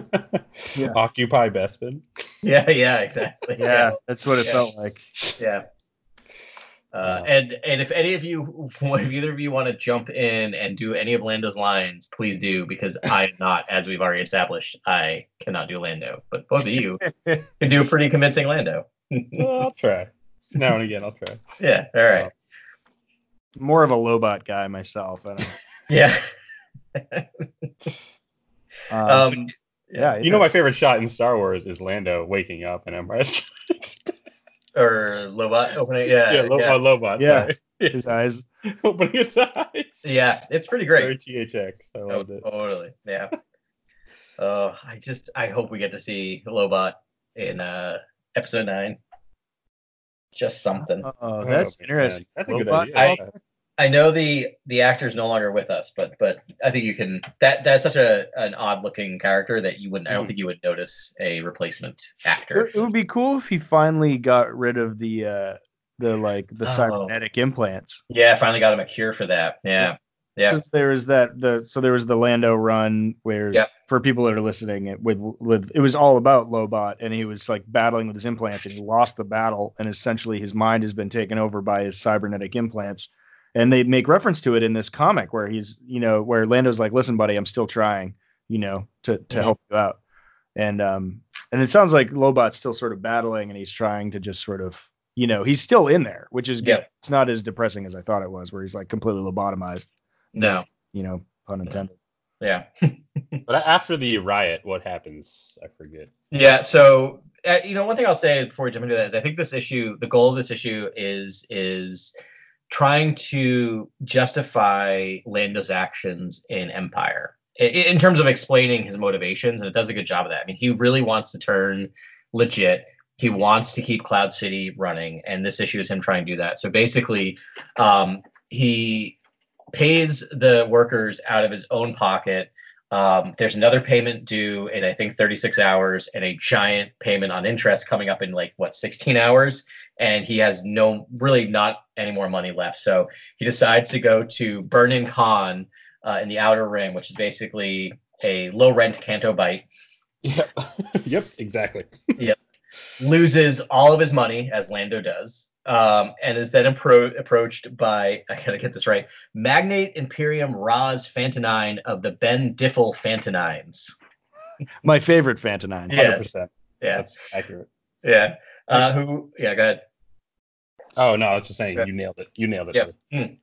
Yeah. Occupy Bespin. Yeah, yeah, exactly. Yeah. That's what it Yeah. felt like. Yeah. Uh, and and if any of you, if either of you want to jump in and do any of Lando's lines, please do because I'm not, as we've already established, I cannot do Lando. But both of you can do a pretty convincing Lando. Well, I'll try. Now and again, I'll try. yeah. All right. More of a Lobot guy myself. I don't, Yeah. um, Um, yeah. You know, my favorite shot in Star Wars is Lando waking up in Empire Strikes Back. Or Lobot opening. Yeah. yeah, Yeah. Lo- yeah. Lobot. Yeah. sorry. his eyes. opening his eyes. Yeah, it's pretty Very great. THX. I Oh, loved it. totally. Yeah. Oh, I just I hope we get to see Lobot in uh episode nine. Just something. Oh, that's man. interesting. That's a good idea. guy? I know the the actor is no longer with us, but but I think you can that that's such a an odd looking character that you wouldn't I don't Mhm. think you would notice a replacement actor. it would be cool if he finally got rid of the uh the like the Oh. cybernetic implants. Yeah, finally got him a cure for that. Yeah. Yeah. Because there was that the so there was the Lando run where for people that are listening it with with it was all about Lobot and he was like battling with his implants and he lost the battle and essentially his mind has been taken over by his cybernetic implants. And they make reference to it in this comic where he's you know where Lando's like, listen, buddy, I'm still trying, you know, to to Mhm. help you out. And um and it sounds like Lobot's still sort of battling and he's trying to just sort of you know he's still in there, which is good. Yeah. It's not as depressing as I thought it was, where he's like completely lobotomized No. you know, pun intended. Yeah. But after the riot, what happens? I forget. Yeah. So uh, you know, one thing I'll say before we jump into that is I think this issue, the goal of this issue is is trying to justify Lando's actions in Empire in, terms of explaining his motivations, and it does a good job of that. I mean, he really wants to turn legit. He wants to keep Cloud City running, and this issue is him trying to do that. So basically, um, he pays the workers out of his own pocket um, there's another payment due in I think 36 hours, and a giant payment on interest coming up in like what 16 hours, and he has no really not any more money left. So he decides to go to Burnin Konn uh, in the Outer Rim, which is basically a low rent Canto Bight. Yep. yep. Exactly. Yep. Loses all of his money as Lando does, um, and is then appro- approached by I gotta get this right, Magnate Imperium Raz Fantanine of the Ben Diffel Fantanines. My favorite Fantanine. Yeah. 100%. Yeah, That's accurate. yeah. Uh, who? Yeah, go ahead. Oh no, I was just saying you nailed it. You nailed it. Yep. Mm.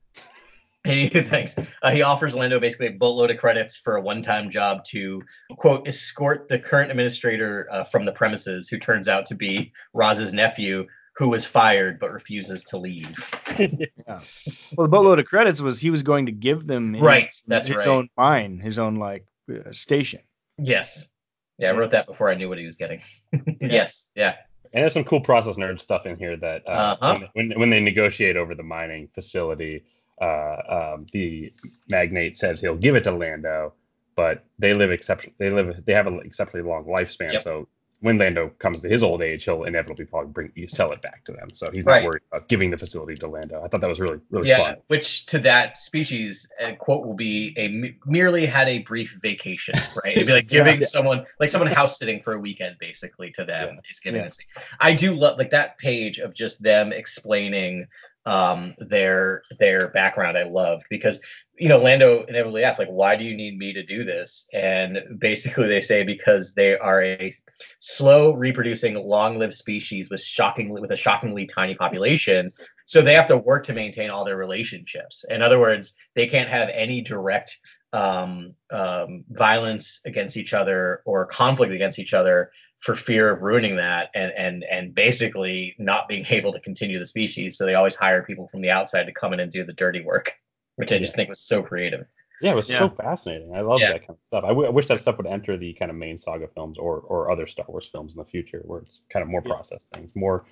He, thanks. Uh, he offers Lando basically a boatload of credits for a one-time job to quote escort the current administrator uh, from the premises, who turns out to be Raz's nephew, who was fired but refuses to leave. Well, the boatload of credits was he was going to give them his, Right, that's his right. own mine, his own like uh, station. Yes. Yeah, I wrote that before I knew what he was getting. yes. Yeah. And there's some cool process nerd stuff in here that uh, Uh-huh. when, when when they negotiate over the mining facility, uh, um, the magnate says he'll give it to Lando, but they live exception they live they have an exceptionally long lifespan. Yep. So when Lando comes to his old age, he'll inevitably probably bring you sell it back to them. So he's Right. not worried about giving the facility to Lando. I thought that was really really yeah, fun. which to that species a quote will be a merely had a brief vacation, right? It'd be like Yeah. giving someone like someone house sitting for a weekend, basically to them. It's giving Yeah. this. I do love like that page of just them explaining um their their background. I loved because you know Lando inevitably asks like, "Why do you need me to do this?" And basically they say because they are a slow reproducing, long-lived species with shockingly with a shockingly tiny population. So they have to work to maintain all their relationships. In other words, they can't have any direct um, um, violence against each other or conflict against each other for fear of ruining that and and and basically not being able to continue the species. So they always hire people from the outside to come in and do the dirty work, which I just think was so creative. Yeah, it was Yeah. so fascinating. I love Yeah. that kind of stuff. I, w- I wish that stuff would enter the kind of main saga films or or other Star Wars films in the future, where it's kind of more Yeah. process things, more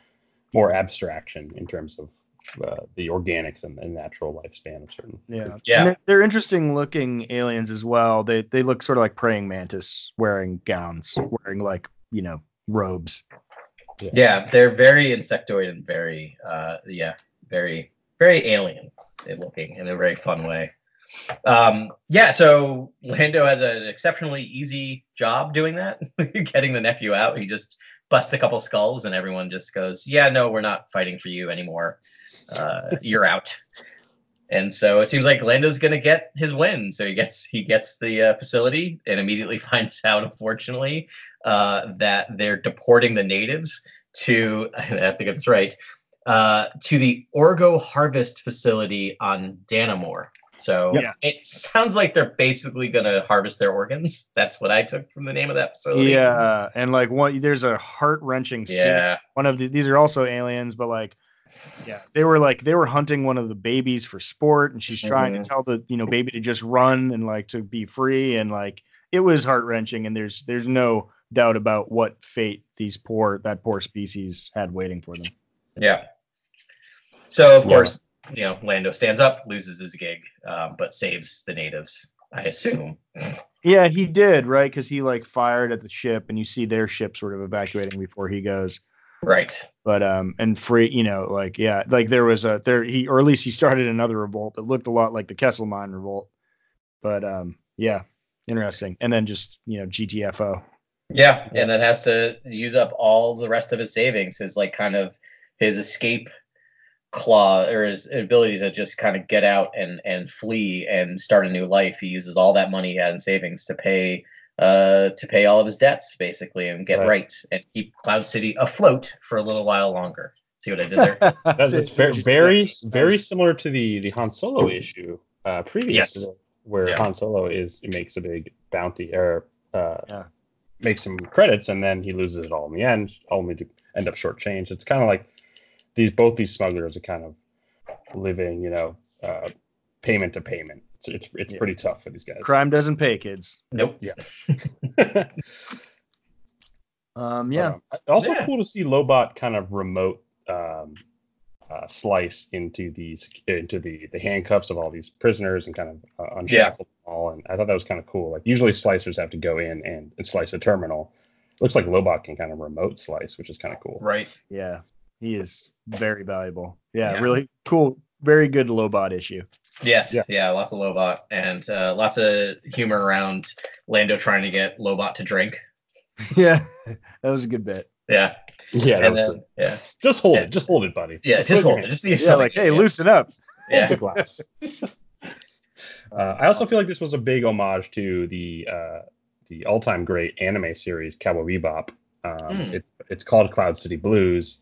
more abstraction in terms of uh, the organics and, and natural lifespan of certain. Yeah, Yeah. They're, they're interesting looking aliens as well. They they look sort of like praying mantis, wearing gowns, wearing like you know robes. Yeah, they're very insectoid and very uh yeah, very very alien looking in a very fun way. Um yeah, so Lando has an exceptionally easy job doing that, getting the nephew out. He just busts a couple skulls and everyone just goes, "Yeah, no, we're not fighting for you anymore. Uh you're out." And so it seems like Lando's going to get his win. So he gets he gets the uh, facility and immediately finds out, unfortunately, uh, that they're deporting the natives to I have to get this right uh, to the Orgo Harvest Facility on Danamore. So Yeah. it sounds like they're basically going to harvest their organs. That's what I took from the name of that facility. Yeah, and like one, there's a heart wrenching scene. Yeah. One of the these are also aliens, but like, yeah, they were like they were hunting one of the babies for sport, and she's trying Mhm. to tell the you know baby to just run and like to be free, and like it was heart wrenching, and there's there's no doubt about what fate these poor that poor species had waiting for them. Yeah. So of Yeah. course, you know, Lando stands up, loses his gig, um, but saves the natives. I assume. Yeah, he did right because he like fired at the ship, and you see their ship sort of evacuating before he goes. Right. but um and free you know like yeah like there was a there he or at least he started another revolt that looked a lot like the Kessel Mine revolt but um yeah interesting and then just you know gtfo Yeah, and then has to use up all the rest of his savings, his like kind of his escape claw or his ability to just kind of get out and and flee and start a new life. He uses all that money he had in savings to pay uh to pay all of his debts basically and get Right. right, and keep Cloud City afloat for a little while longer. See what I did there? That's it's So- very so- very, very similar to the the Han Solo issue uh, previous, Yes. where Yeah. Han Solo is makes a big bounty or uh, Yeah. makes some credits and then he loses it all in the end, only to end up shortchanged. It's kind of like these both these smugglers are kind of living, you know, uh, payment to payment. It's it's, it's Yeah. pretty tough for these guys. crime doesn't pay kids nope. Yeah. um yeah Um, also Yeah. cool to see Lobot kind of remote um, uh, slice into these into the the handcuffs of all these prisoners and kind of uh, unshackle them all. And I thought that was kind of cool. Like usually slicers have to go in and, and slice a terminal. Looks like Lobot can kind of remote slice, which is kind of cool. Right. yeah he is very valuable yeah, Yeah. really cool very good lobot issue Yes. Yeah. Yeah. Lots of Lobot and uh, lots of humor around Lando trying to get Lobot to drink. yeah that was a good bit Yeah. Yeah, and then yeah. just hold yeah. it, just hold it, buddy. Yeah. Just Put hold it. Just need yeah like hey yeah. loosen up Hold Yeah. the glass. Uh, I also feel like this was a big homage to the uh, the all time great anime series Cowboy Bebop. Um, Hmm. it, it's called Cloud City Blues.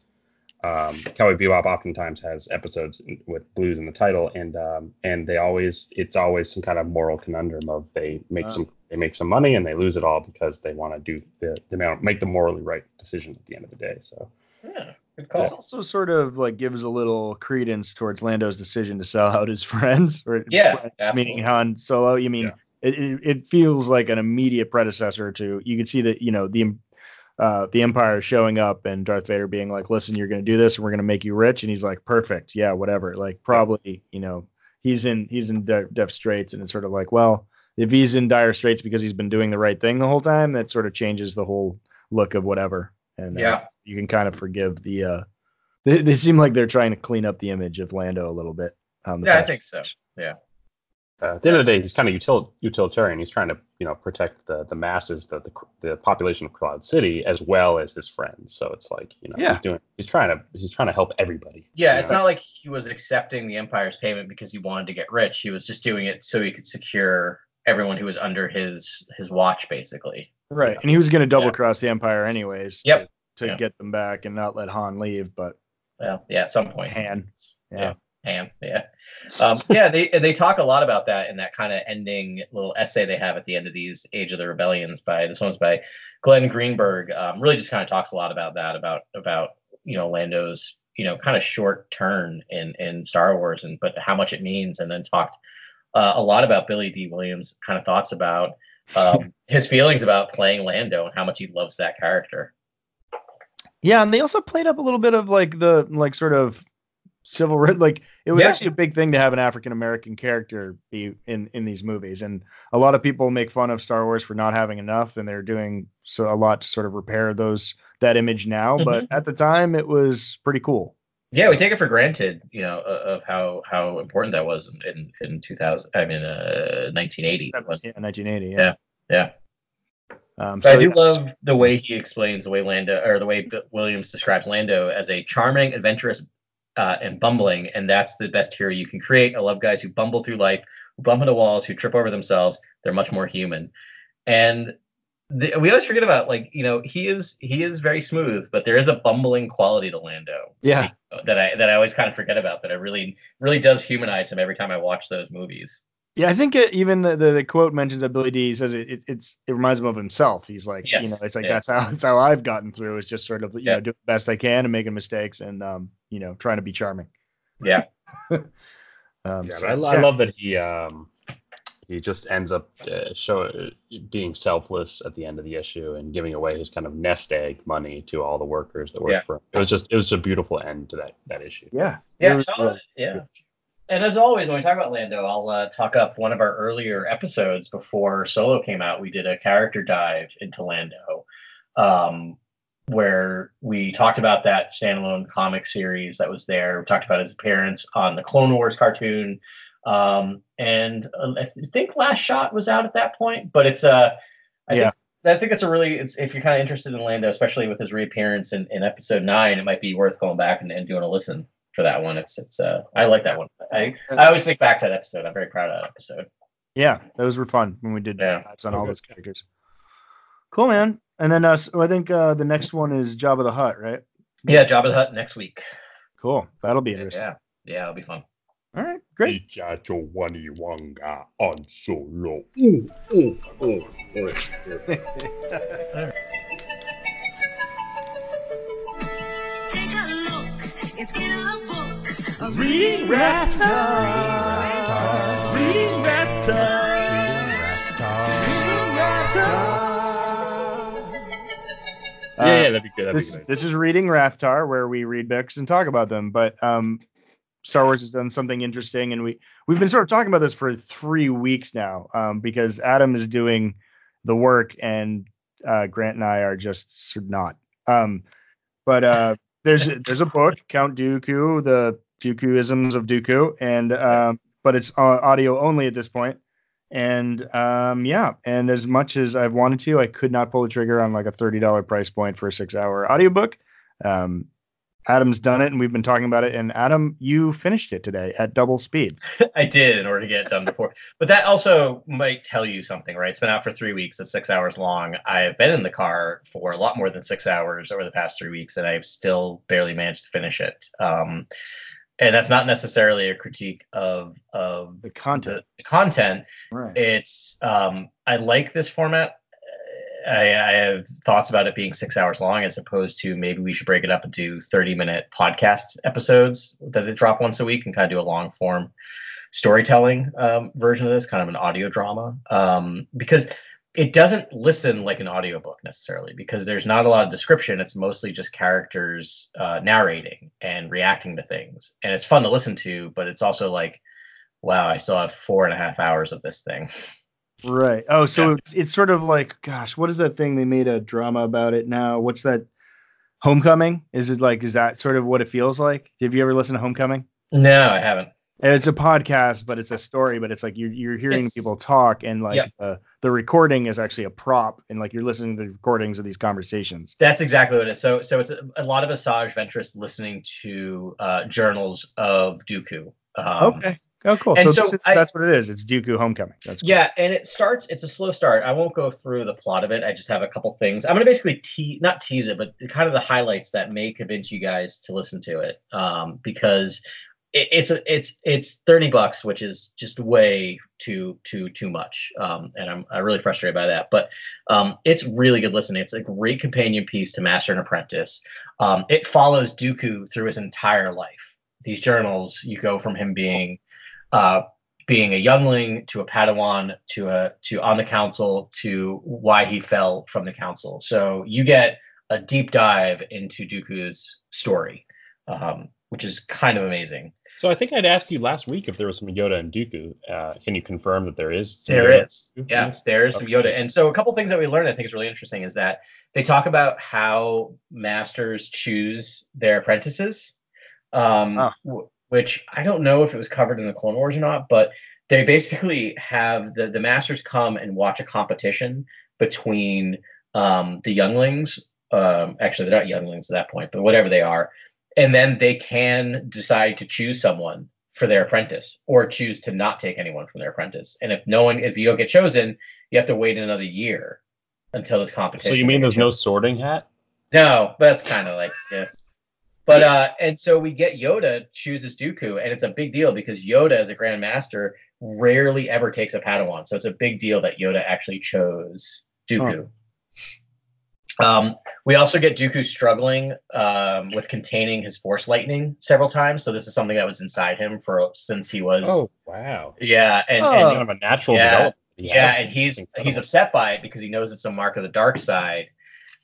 Um, Cowboy Bebop oftentimes has episodes with blues in the title, and um, and they always it's always some kind of moral conundrum of they make Wow. some they make some money and they lose it all because they want to do the they want to make the morally right decision at the end of the day. So Yeah. Good This also sort of like gives a little credence towards Lando's decision to sell out his friends, or Yeah, friends, meaning Han Solo. You mean Yeah. it, it? It feels like an immediate predecessor to. You can see that you know the uh, the Empire showing up and Darth Vader being like, "Listen, you're going to do this, and we're going to make you rich," and he's like, "Perfect, yeah, whatever." Like probably, you know, he's in he's in de- def straits, and it's sort of like, well, if he's in dire straits because he's been doing the right thing the whole time, that sort of changes the whole look of whatever. And uh, Yeah. you can kind of forgive the. uh they, they seem like they're trying to clean up the image of Lando a little bit. Um, Yeah, I think so. Uh, at the end of the day, he's kind of util- utilitarian. He's trying to, you know, protect the the masses, the, the the population of Cloud City, as well as his friends. So it's like, you know, Yeah. he's doing, he's trying to, he's trying to help everybody. Yeah, it's not like he was accepting the Empire's payment because he wanted to get rich. He was just doing it so he could secure everyone who was under his his watch, basically. Right, and he was going to double Yeah. cross the Empire anyways. Yep. To, to Yeah. get them back and not let Han leave, but Well, yeah, at some point. Han. Yeah. Yeah. Ham, yeah, um, yeah. They they talk a lot about that in that kind of ending little essay they have at the end of these Age of the Rebellions. By this one's by Glenn Greenberg. Um, really, just kind of talks a lot about that, about about you know Lando's you know kind of short turn in in Star Wars, and but how much it means, and then talked uh, a lot about Billy Dee Williams' kind of thoughts about um, his feelings about playing Lando and how much he loves that character. Yeah, and they also played up a little bit of like the like sort of civil rights. Like it was Yeah. actually a big thing to have an African American character be in in these movies, and a lot of people make fun of Star Wars for not having enough, and they're doing so a lot to sort of repair those that image now. But at the time, it was pretty cool. Yeah, we take it for granted, you know, of how how important that was in in, in 2000. I mean, uh, 1980. Seven- yeah, 1980. Yeah. Yeah. Um, so I do yeah, love the way he explains the way Lando, or the way Williams describes Lando as a charming, adventurous, uh, and bumbling, and that's the best hero you can create. I love guys who bumble through life, who bump into walls, who trip over themselves. They're much more human, and the, we always forget about like you know he is he is very smooth, but there is a bumbling quality to Lando yeah, that I that I always kind of forget about. That I really really does humanize him every time I watch those movies. Yeah. I think it, even the, the, the quote mentions that Billy Dee says it, it it's it reminds him of himself. He's like, you know, it's like yeah. that's how that's how I've gotten through. Is just sort of you Yeah. know doing the best I can and making mistakes and um you know trying to be charming. Yeah. Um, Yeah, so, but I, I love that he um he just ends up uh, show uh, being selfless at the end of the issue and giving away his kind of nest egg money to all the workers that work Yeah. for him. It was just it was a beautiful end to that that issue. Yeah, Yeah, was, I'll- uh, yeah. And as always, when we talk about Lando, I'll uh, talk up one of our earlier episodes before Solo came out. We did a character dive into Lando, um, where we talked about that standalone comic series that was there. We talked about his appearance on the Clone Wars cartoon, um, and uh, I think Last Shot was out at that point. But it's uh, I Yeah. think I think it's a really it's if you're kind of interested in Lando, especially with his reappearance in, in episode nine, it might be worth going back and, and doing a listen for that one. It's it's uh I like that one. I I always think back to that episode. I'm very proud of that episode. yeah, those were fun when we did Yeah. dives on all Okay. those characters. Cool, man. And then uh, so I think uh, the next one is Jabba the Hutt, right? Yeah, Jabba the Hutt next week. Cool, that'll be interesting. yeah, yeah, it'll be fun. All right, great. Ichacho Wani Wanga on solo. it's in a book. A Reading Raptor. Reading Raptor. Reading Raptor. yeah, Uh, yeah, that'd be good. That'd this be good. this is reading Rathtar, where we read books and talk about them. But um, Star Wars has done something interesting, and we we've been sort of talking about this for three weeks now, um, because Adam is doing the work, and uh, Grant and I are just not. Um, but uh, there's there's a book, Count Dooku, the Dookuisms of Dooku, and um, but it's uh, audio only at this point. And um, yeah, and as much as I've wanted to, I could not pull the trigger on like a thirty dollar price point for a six hour audiobook. Um, Adam's done it, and we've been talking about it. And Adam, you finished it today at double speed. I did in order to get it done before. But that also might tell you something, right? It's been out for three weeks. It's six hours long. I've been in the car for a lot more than six hours over the past three weeks, and I've still barely managed to finish it. Um, and that's not necessarily a critique of of The content, the, the content. right? It's um, I like this format. I, I have thoughts about it being six hours long, as opposed to maybe we should break it up into thirty-minute podcast episodes. Does it drop once a week and kind of do a long form storytelling um, version of this, kind of an audio drama? Um, because it doesn't listen like an audiobook necessarily because there's not a lot of description. It's mostly just characters uh, narrating and reacting to things, and it's fun to listen to. But it's also like, wow, I still have four and a half hours of this thing. Right. Oh, so Yeah. it's, it's sort of like, gosh, what is that thing they made a drama about it now? What's that? Homecoming? Is it like, is that sort of what it feels like? Have you ever listened to Homecoming? No, I haven't. It's a podcast, but it's a story, but it's like you're you're hearing It's- people talk and like the the recording is actually a prop and like you're listening to the recordings of these conversations. That's exactly what it is. So, so it's a, a lot of Asajj Ventress listening to uh, journals of Dooku. Um, okay. Oh, cool. and So, so is- I- that's what it is. It's Dooku Homecoming. That's cool. Yeah, and it starts. It's a slow start. I won't go through the plot of it. I just have a couple things. I'm going to basically te- not tease it, but kind of the highlights that may convince you guys to listen to it. Um, because it, it's a, it's it's thirty bucks, which is just way too too too much. Um, and I'm I'm really frustrated by that. But um, it's really good listening. It's a great companion piece to Master and Apprentice. Um, it follows Dooku through his entire life. These journals, you go from him being uh, being a youngling to a Padawan to a to on the council to why he fell from the council. So you get a deep dive into Dooku's story, um, which is kind of amazing. So I think I'd asked you last week if there was some Yoda and Dooku. Uh, can you confirm that there is? Some There Yoda is, and Dooku in yeah, this? there is some Yoda, and so a couple things that we learned I think is really interesting is that they talk about how masters choose their apprentices, um, Oh. Which I don't know if it was covered in the Clone Wars or not, but they basically have the the masters come and watch a competition between um, the younglings. Um, actually, they're not younglings at that point, but whatever they are, and then they can decide to choose someone for their apprentice or choose to not take anyone from their apprentice. And if no one, if you don't get chosen, you have to wait another year until this competition. So you mean there's no sorting hat? No, but that's kind of like yeah. But uh, and so we get Yoda chooses Dooku, and it's a big deal because Yoda, as a Grand Master, rarely ever takes a Padawan. So it's a big deal that Yoda actually chose Dooku. Um, we also get Dooku struggling um, with containing his Force lightning several times. So this is something that was inside him for since he was. Oh wow! yeah, and, Oh. and Kind of a natural Yeah. development. he yeah, and he's Incredible. he's upset by it because he knows it's a mark of the dark side.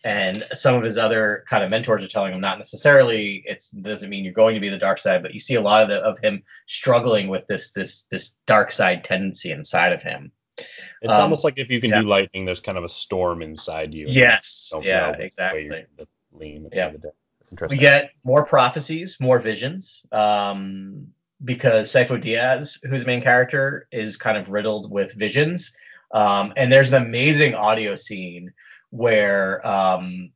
And some of his other kind of mentors are telling him not necessarily it doesn't mean you're going to be the dark side, but you see a lot of the, of him struggling with this this this dark side tendency inside of him. It's um, almost like if you can yeah. do lightning, there's kind of a storm inside you. Yes, you yeah, know which way exactly. Lean. Yeah. We get more prophecies, more visions, um, because Sifo-Dyas, who's the main character, is kind of riddled with visions. Um, and there's an amazing audio scene where um,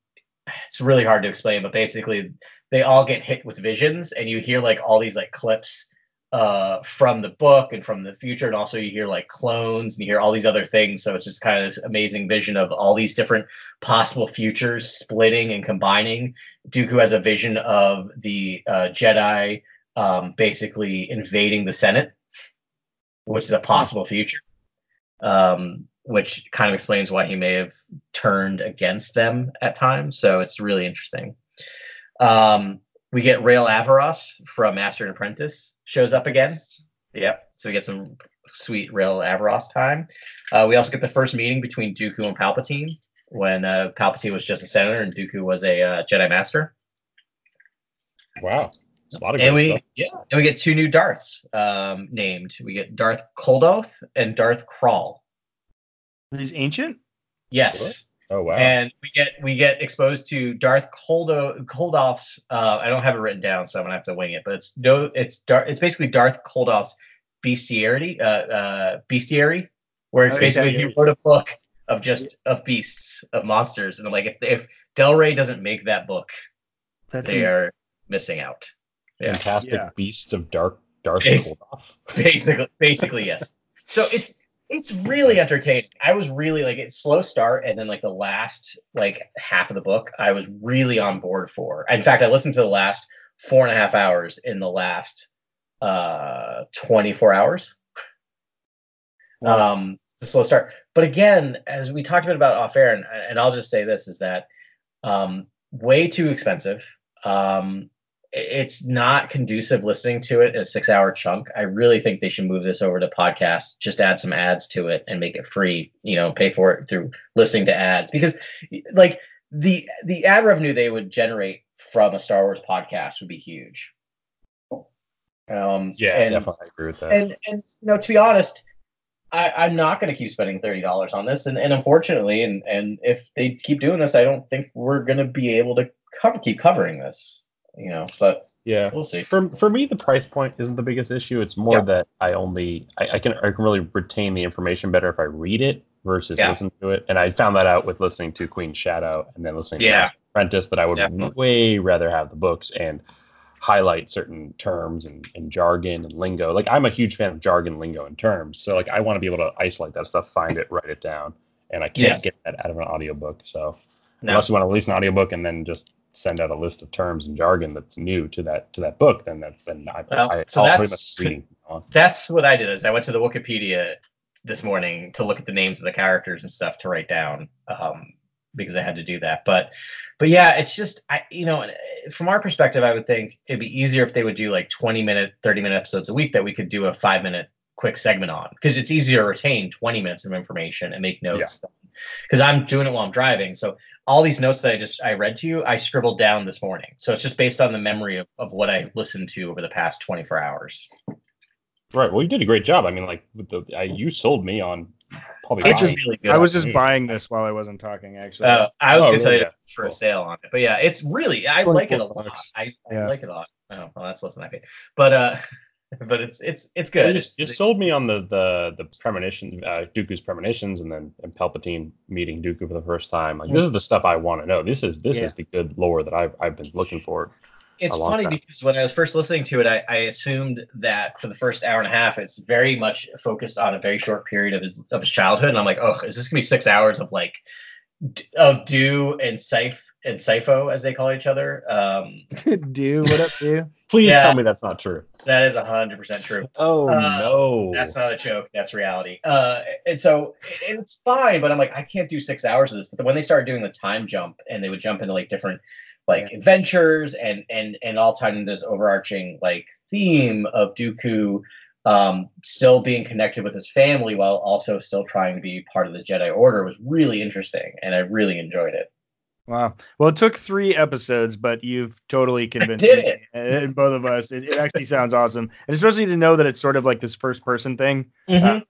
it's really hard to explain, but basically they all get hit with visions, and you hear like all these like clips uh from the book and from the future. And also you hear like clones and you hear all these other things. So it's just kind of this amazing vision of all these different possible futures splitting and combining. Dooku has a vision of the uh, Jedi um, basically invading the Senate, which is a possible future, um, which kind of explains why he may have turned against them at times. So it's really interesting. Um, we get Rael Averross from Master and Apprentice shows up again. Yep. So we get some sweet Rael Averross time. Uh, we also get the first meeting between Dooku and Palpatine when uh, Palpatine was just a senator and Dooku was a uh, Jedi Master. Wow. A lot of And we stuff. yeah, and we get two new Darths um, named. We get Darth Caldoth and Darth Krall. He's ancient. Yes. Oh wow. And we get we get exposed to Darth Koldo Koldoff's. Uh, I don't have it written down, so I'm gonna have to wing it. But it's no, it's Darth. It's basically Darth Koldoff's bestiarity, uh, uh, bestiary, where it's Oh, basically yeah. he wrote a book of just of beasts of monsters, and I'm like, if if Del Rey doesn't make that book, That's they are missing out. yeah. Fantastic Yeah. beasts of dark Darth Bas- Koldoff. basically basically yes so it's it's really entertaining. I was really like it's slow start and then like the last like half of the book i was really on board for. In fact i listened to the last four and a half hours in the last uh 24 hours. Um a slow start. But again as we talked a bit about off air and, and i'll just say this is that um way too expensive. Um it's not conducive listening to it in a six hour chunk. I really think they should move this over to podcast, just add some ads to it and make it free, you know, pay for it through listening to ads because like the the ad revenue they would generate from a Star Wars podcast would be huge. Um Yeah, and, definitely agree with that. and and you know to be honest I, I'm not going to keep spending thirty dollars on this, and, and unfortunately, and and if they keep doing this, I don't think we're going to be able to cover keep covering this. You know, but yeah. we'll see. For for me, the price point isn't the biggest issue. It's more Yeah. that I only I, I can I can really retain the information better if I read it versus Yeah. listen to it. And I found that out with listening to Queen Shadow and then listening to Yeah. Master Apprentice that I would Definitely. way rather have the books and highlight certain terms and, and jargon and lingo. Like I'm a huge fan of jargon, lingo, and terms. So like I want to be able to isolate that stuff, find it, write it down. And I can't Yes. get that out of an audiobook. So No. unless you want to release an audiobook and then just send out a list of terms and jargon that's new to that to that book, then that then I, Well, I so that's- pretty much reading. That's what I did. Is I went to the Wikipedia this morning to look at the names of the characters and stuff to write down um, because I had to do that. But but yeah, it's just I you know from our perspective, I would think it'd be easier if they would do like twenty minute, thirty minute episodes a week that we could do a five minute quick segment on because it's easier to retain 20 minutes of information and make notes because i'm doing it while i'm driving so all these notes that i just i read to you i scribbled down this morning so it's just based on the memory of, of what i listened to over the past 24 hours Right. Well, you did a great job. I mean, like with the I, you sold me on probably. it's just really good I was just me. buying this while I wasn't talking. Actually, uh, i was Oh, gonna tell really? you for a sale on it but yeah it's really i like it a lot bucks. i, I Yeah. like it a lot oh well that's less than i paid but uh but it's it's it's good You, It's- you sold me on the the the premonitions, uh, Dooku's premonitions, and then and Palpatine meeting Dooku for the first time. Like this is the stuff I want to know. This is this Yeah. is the good lore that I've I've been looking for. it's funny time. because when I was first listening to it, I, I assumed that for the first hour and a half, it's very much focused on a very short period of his of his childhood, and I'm like, oh, is this gonna be six hours of like of Do and Sif and Sifo as they call each other? Um, do what up, do? Please Yeah. tell me that's not true. That is hundred percent true. Oh Uh, no. That's not a joke. That's reality. Uh, and so it's fine, but I'm like, I can't do six hours of this. But when they started doing the time jump and they would jump into like different like adventures and and and all tied into this overarching like theme of Dooku um, still being connected with his family while also still trying to be part of the Jedi Order was really interesting, and I really enjoyed it. Wow. Well, it took three episodes, but you've totally convinced did me, it. and both of us. It, it actually sounds awesome, and especially to know that it's sort of like this first person thing Mhm.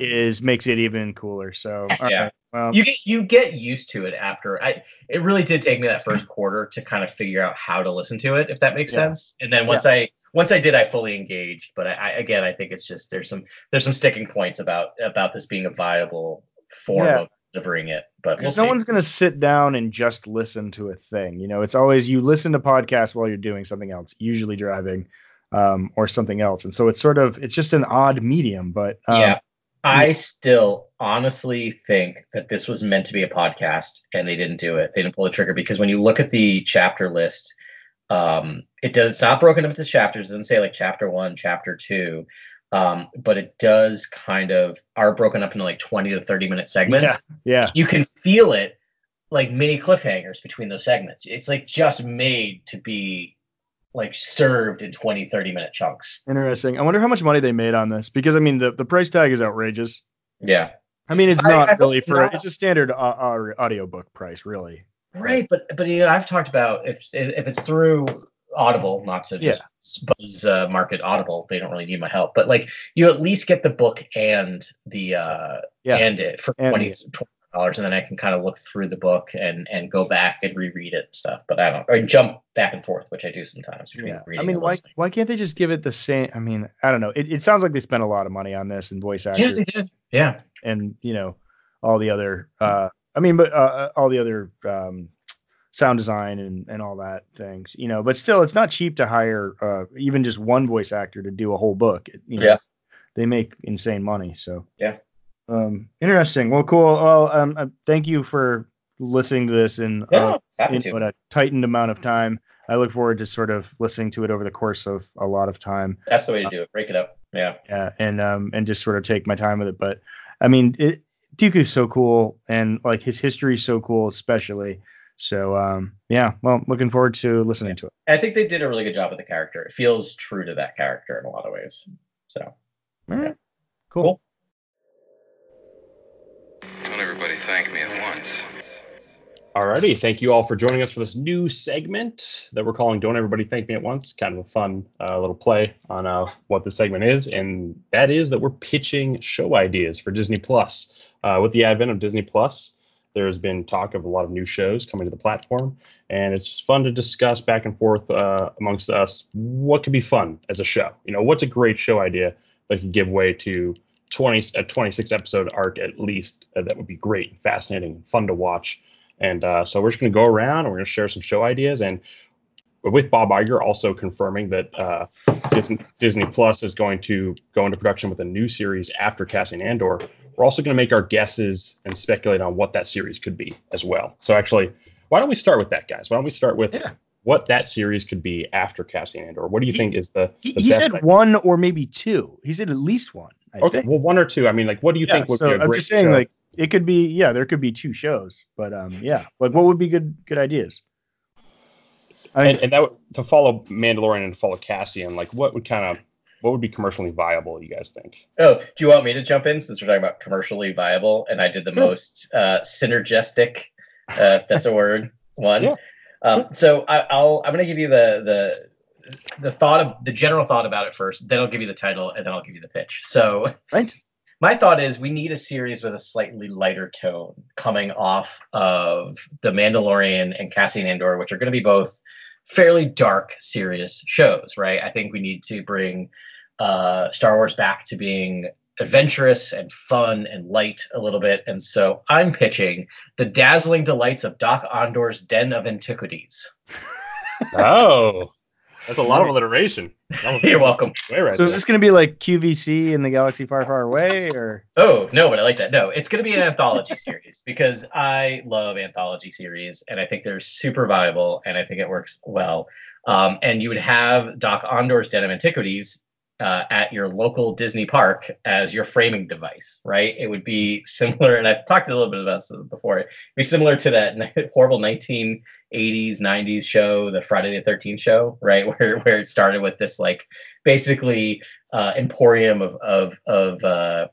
is makes it even cooler. So, Yeah. right. Well, you get you get used to it after i it really did take me that first quarter to kind of figure out how to listen to it if that makes Yeah. sense and then once i once i did i fully engaged but I, I again i think it's just there's some there's some sticking points about about this being a viable form Yeah. of delivering it but we'll because no see. one's going to sit down and just listen to a thing. You know, it's always you listen to podcasts while you're doing something else, usually driving um, or something else. And so it's sort of it's just an odd medium, but um, yeah i still honestly think that this was meant to be a podcast and they didn't do it they didn't pull the trigger because when you look at the chapter list um it does it's not broken up into chapters it doesn't say like chapter one chapter two um but it does kind of are broken up into like 20 to 30 minute segments Yeah. yeah, you can feel it like mini cliffhangers between those segments it's like just made to be like served in 20 30 minute chunks interesting. I wonder how much money they made on this because I mean the, the price tag is outrageous. yeah I mean, it's not I hope really for not. it's a standard uh, uh, audiobook price, really. Right, but but you know, I've talked about if if it's through Audible, not to just buzz uh, market Audible, they don't really need my help. But like, you at least get the book and the uh, Yeah. and it for And twenty dollars, and then I can kind of look through the book and and go back and reread it and stuff. But I don't or jump back and forth, which I do sometimes between Yeah. reading. I mean, why listening. why can't they just give it the same? I mean, I don't know. It, it sounds like they spent a lot of money on this and voice Yeah, actors they did. Yeah, and you know all the other. uh I mean, but uh, all the other um sound design and and all that things. You know, but still, it's not cheap to hire uh even just one voice actor to do a whole book. You know, Yeah. they make insane money. So Yeah. Um, interesting. Well, cool. Well, um, uh, thank you for listening to this in uh, yeah, happy in what a tightened amount of time. I look forward to sort of listening to it over the course of a lot of time. That's the way to do it. Break it up. Yeah, Yeah, and um and just sort of take my time with it. But I mean, it, Dooku's so cool, and like his history is so cool, especially. So um, yeah, well, looking forward to listening to it. I think they did a really good job with the character. It feels true to that character in a lot of ways. So All right. Cool. Cool. Don't everybody thank me at once. Alrighty, thank you all for joining us for this new segment that we're calling "Don't Everybody Thank Me at Once." Kind of a fun uh, little play on uh, what the segment is, and that is that we're pitching show ideas for Disney Plus. Uh, with the advent of Disney Plus, there's been talk of a lot of new shows coming to the platform, and it's fun to discuss back and forth uh, amongst us what could be fun as a show. You know, what's a great show idea that could give way to 20 a 26 episode arc at least uh, that would be great, fascinating, fun to watch. And uh, so we're just going to go around and we're going to share some show ideas. And with Bob Iger also confirming that uh, Disney, Plus is going to go into production with a new series after Cassian Andor, we're also going to make our guesses and speculate on what that series could be as well. So actually, why don't we start with that, guys? Why don't we start with Yeah. what that series could be after Cassian Andor? What do you He- think is the, He, the he said idea? one or maybe two. He said at least one. I Okay, think. well, one or two. I mean, like, what do you Yeah, think would so be a I'm great just saying, show? like, it could be. Yeah, there could be two shows, but um, yeah, like, what would be good good ideas? I mean, and, and that would, to follow Mandalorian and to follow Cassian, like what would kind of what would be commercially viable? You guys think? Oh, do you want me to jump in since we're talking about commercially viable? And I did the Sure. most uh, synergistic, uh, that's a word, one. Yeah. Um, so I, I'll I'm going to give you the the the thought of the general thought about it first. Then I'll give you the title, and then I'll give you the pitch. So right? my thought is we need a series with a slightly lighter tone coming off of the Mandalorian and Cassian Andor, which are going to be both fairly dark, serious shows, right? I think we need to bring uh, Star Wars back to being adventurous and fun and light a little bit. And so I'm pitching the dazzling delights of Doc Ondar's Den of Antiquities. Oh, that's a lot of alliteration. You're welcome. Right So is this going to be like QVC in the galaxy far, far away, or Oh no, but I like that. No, it's going to be an anthology series because I love anthology series, and I think they're super viable, and I think it works well. Um, and you would have Doc Ondar's Den of Antiquities uh, at your local Disney park as your framing device, right? It would be similar, and I've talked a little bit about this before. It'd be similar to that horrible 1980s, 90s show, the Friday the 13th show, right? Where where it started with this like basically uh, emporium of of of uh,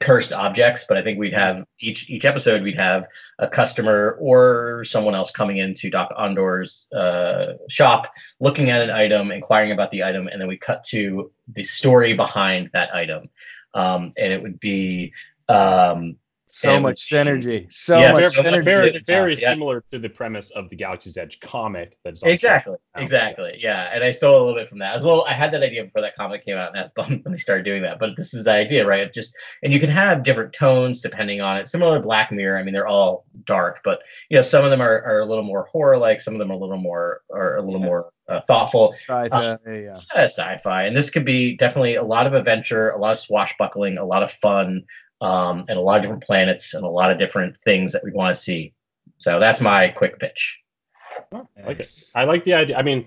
cursed objects but i think we'd have each each episode we'd have a customer or someone else coming into doc ondar's uh, shop looking at an item inquiring about the item and then we cut to the story behind that item. Um, and it would be um, so And- much synergy? So Yeah, much very, so synergy. very, very Yeah. similar to the premise of the Galaxy's Edge comic. That's on exactly shelf exactly yeah and i stole a little bit from that i was a little i had that idea before that comic came out and i was bummed when they started doing that but this is the idea right It just and you can have different tones depending on it similar to black mirror i mean they're all dark but you know some of them are, are a little more horror like some of them are a little more are a little more uh, thoughtful Sci-fi, yeah. uh, sci-fi and this could be definitely a lot of adventure a lot of swashbuckling a lot of fun um, and a lot of different planets and a lot of different things that we want to see so that's my quick pitch I like it. I like the idea. I mean,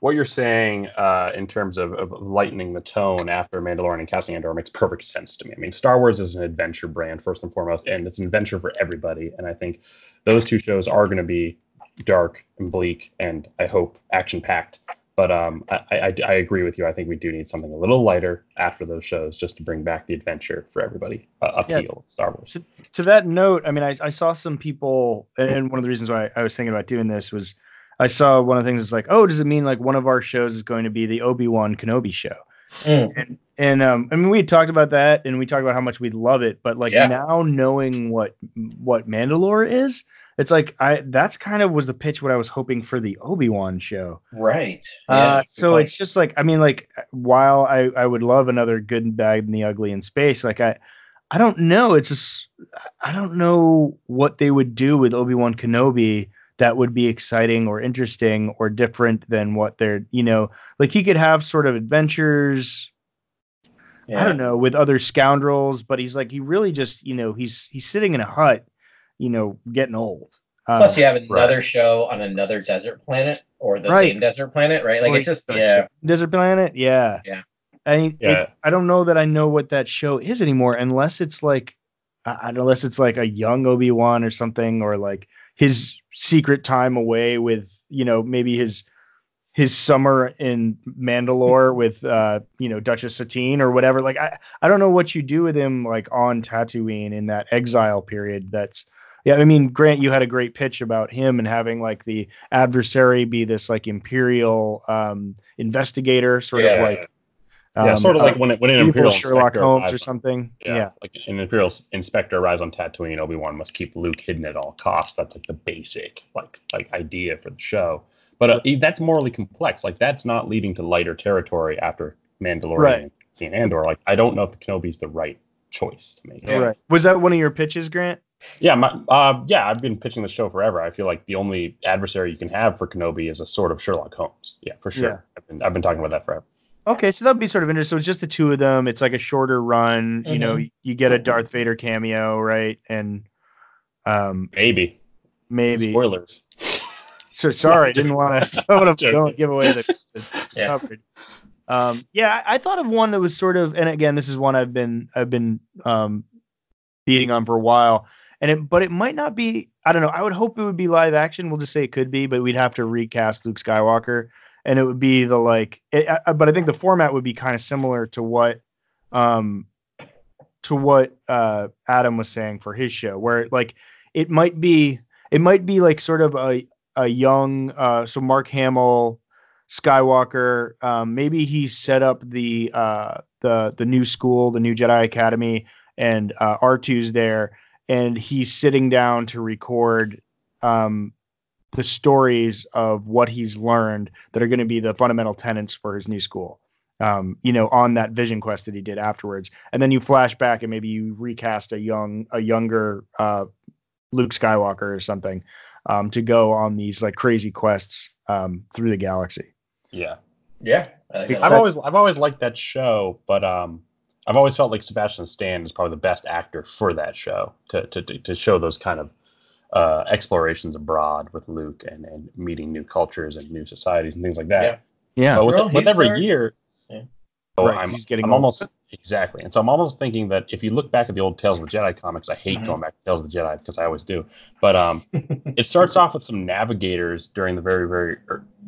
what you're saying uh, in terms of, of lightening the tone after Mandalorian and Cassian Andor makes perfect sense to me. I mean, Star Wars is an adventure brand first and foremost, and it's an adventure for everybody. And I think those two shows are going to be dark and bleak, and I hope action packed. But um, I, I, I agree with you. I think we do need something a little lighter after those shows, just to bring back the adventure for everybody. Uh, Yeah. appeal of Star Wars. to that note, I mean, I, I saw some people, and- and one of the reasons why I was thinking about doing this was I saw one of the things is like, oh, does it mean like one of our shows is going to be the Obi Wan Kenobi show? Mm. And and um, I mean, we had talked about that, and we talked about how much we'd love it, but like Yeah. now knowing what what Mandalore is, it's like I that's kind of was the pitch what I was hoping for the Obi Wan show. right Uh, good so it's just like I mean, like while I I would love another good and bad and the ugly in space, like I I don't know. It's just I don't know what they would do with Obi Wan Kenobi that would be exciting or interesting or different than what they're you know like he could have sort of adventures. I don't know with other scoundrels, but he's like he really just you know he's he's sitting in a hut, you know, getting old. Uh, Plus, you have another show on another desert planet or the Right. same desert planet, right? Like Or it's just the yeah, same Desert Planet, yeah, Yeah. I mean, it- I don't know that I know what that show is anymore, unless it's like, I, I- unless it's like a young Obi Wan or something, or like his secret time away with you know maybe his his summer in Mandalore with uh you know Duchess Satine or whatever like I I don't know what you do with him like on Tatooine in that exile period that's yeah I mean Grant you had a great pitch about him and having like the adversary be this like imperial um investigator sort of like yeah, um, sort of uh, like when it, when an evil imperial Sherlock Holmes arrives or something Yeah, yeah like an imperial inspector arrives on Tatooine. Obi Wan must keep Luke hidden at all costs. That's like the basic like like idea for the show. But uh, that's morally complex. Like that's not leading to lighter territory after Mandalorian Right. and seeing Andor. Like I don't know if the Kenobi's the right choice to make. right was that one of your pitches Grant Yeah, my, uh, yeah, I've been pitching the show forever. I feel like the only adversary you can have for Kenobi is a sort of Sherlock Holmes. Yeah, for sure. Yeah. I've been I've been talking about that forever. Okay, so that'd be sort of interesting. So it's just the two of them. It's like a shorter run. You know, you get a Darth Vader cameo, right? And um, Maybe maybe. spoilers. So sorry, didn't want to. Don't, don't give away the, the Yeah. coverage. Um, yeah, I, I thought of one that was sort of, and again, this is one I've been I've been um, beating on for a while, and it, but it might not be. I don't know. I would hope it would be live action. We'll just say it could be, but we'd have to recast Luke Skywalker, and it would be the like. It, I, but I think the format would be kind of similar to what, um, to what uh, Adam was saying for his show, where like it might be, it might be like sort of a a young, uh, so Mark Hamill, Skywalker. Um, maybe he set up the uh, the the new school, the new Jedi Academy, and uh, R2's there, and he's sitting down to record um, the stories of what he's learned that are going to be the fundamental tenets for his new school. Um, you know, on that vision quest that he did afterwards, and then you flash back and maybe you recast a young, a younger uh, Luke Skywalker or something um, to go on these like crazy quests um, through the galaxy. Yeah. Yeah. I think I've always I've always liked that show, but um, I've always felt like Sebastian Stan is probably the best actor for that show to to to, to show those kind of uh, explorations abroad with Luke and and meeting new cultures and new societies and things like that. Yeah. Yeah, But with, Well, with every our- year, Yeah. Right, I'm, he's getting I'm almost exactly, and so I'm almost thinking that if you look back at the old Tales of the Jedi comics, I hate Mhm. going back to Tales of the Jedi because I always do, but um, it starts off with some navigators during the very very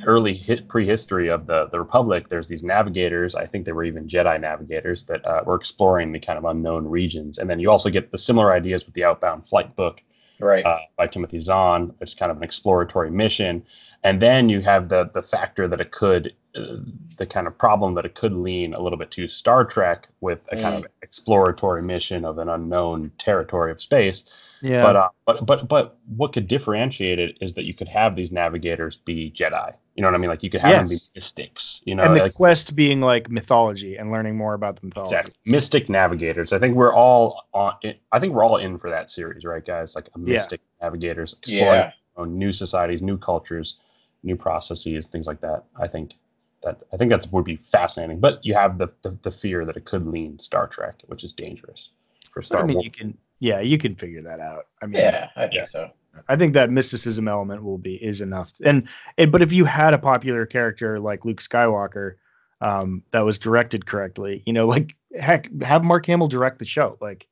early hit prehistory of the the Republic. There's these navigators. I think they were even Jedi navigators that uh, were exploring the kind of unknown regions, and then you also get the similar ideas with the Outbound Flight book right. uh, by Timothy Zahn, which is kind of an exploratory mission. And then you have the the factor that it could, the kind of problem that it could lean a little bit to Star Trek with a kind of exploratory mission of an unknown territory of space. yeah, But uh, but but but what could differentiate it is that you could have these navigators be Jedi. You know what I mean? Like you could have them be mystics. You know, and the like, quest being like mythology and learning more about the mythology. Exactly. Mystic navigators. I think we're all on. I think we're all in for that series, right, guys? Like a Yeah. mystic navigators exploring Yeah. new societies, new cultures, new processes, things like that. I think that I think that would be fascinating. But you have the, the the fear that it could lean Star Trek, which is dangerous for But, Star I mean, Wars. you can, yeah, you can figure that out. I mean, Yeah, I think Yeah. so. I think that mysticism element will be is enough. And, and but if you had a popular character like Luke Skywalker, um, that was directed correctly, you know, like heck, have Mark Hamill direct the show, like,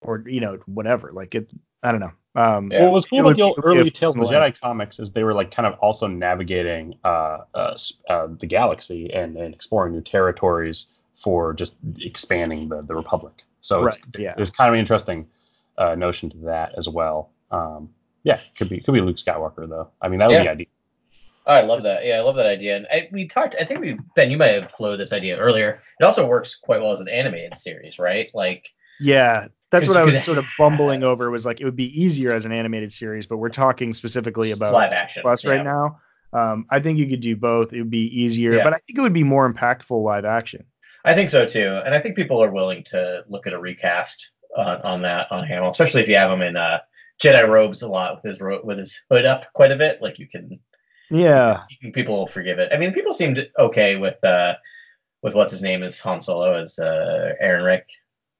or you know, whatever. Like it, I don't know. Um, Yeah. What was cool it about the old be- it would be early Tales of the. Jedi comics is they were like kind of also navigating uh, uh, uh, the galaxy and, and exploring new territories for just expanding the, the Republic. So it's, Right, yeah. there's kind of an interesting uh, notion to that as well. Um, yeah, could be could be Luke Skywalker though. I mean that would Yeah. be ideal. Oh, I love that. Yeah, I love that idea. And I, we talked. I think we Ben, you might have floated this idea earlier. It also works quite well as an animated series, right? Like, Yeah, that's what I was sort of bumbling over. Was like it would be easier as an animated series, but we're talking specifically about live action. Plus yeah. right now. Um, I think you could do both. It would be easier, Yeah. but I think it would be more impactful live action. I think so too, and I think people are willing to look at a recast on, on that on Hamill, especially if you have him in uh, Jedi robes a lot with his ro- with his hood up quite a bit. Like you can, Yeah, you can people will forgive it. I mean, people seemed okay with uh, with what's his name as Han Solo as uh, Aaron Rick.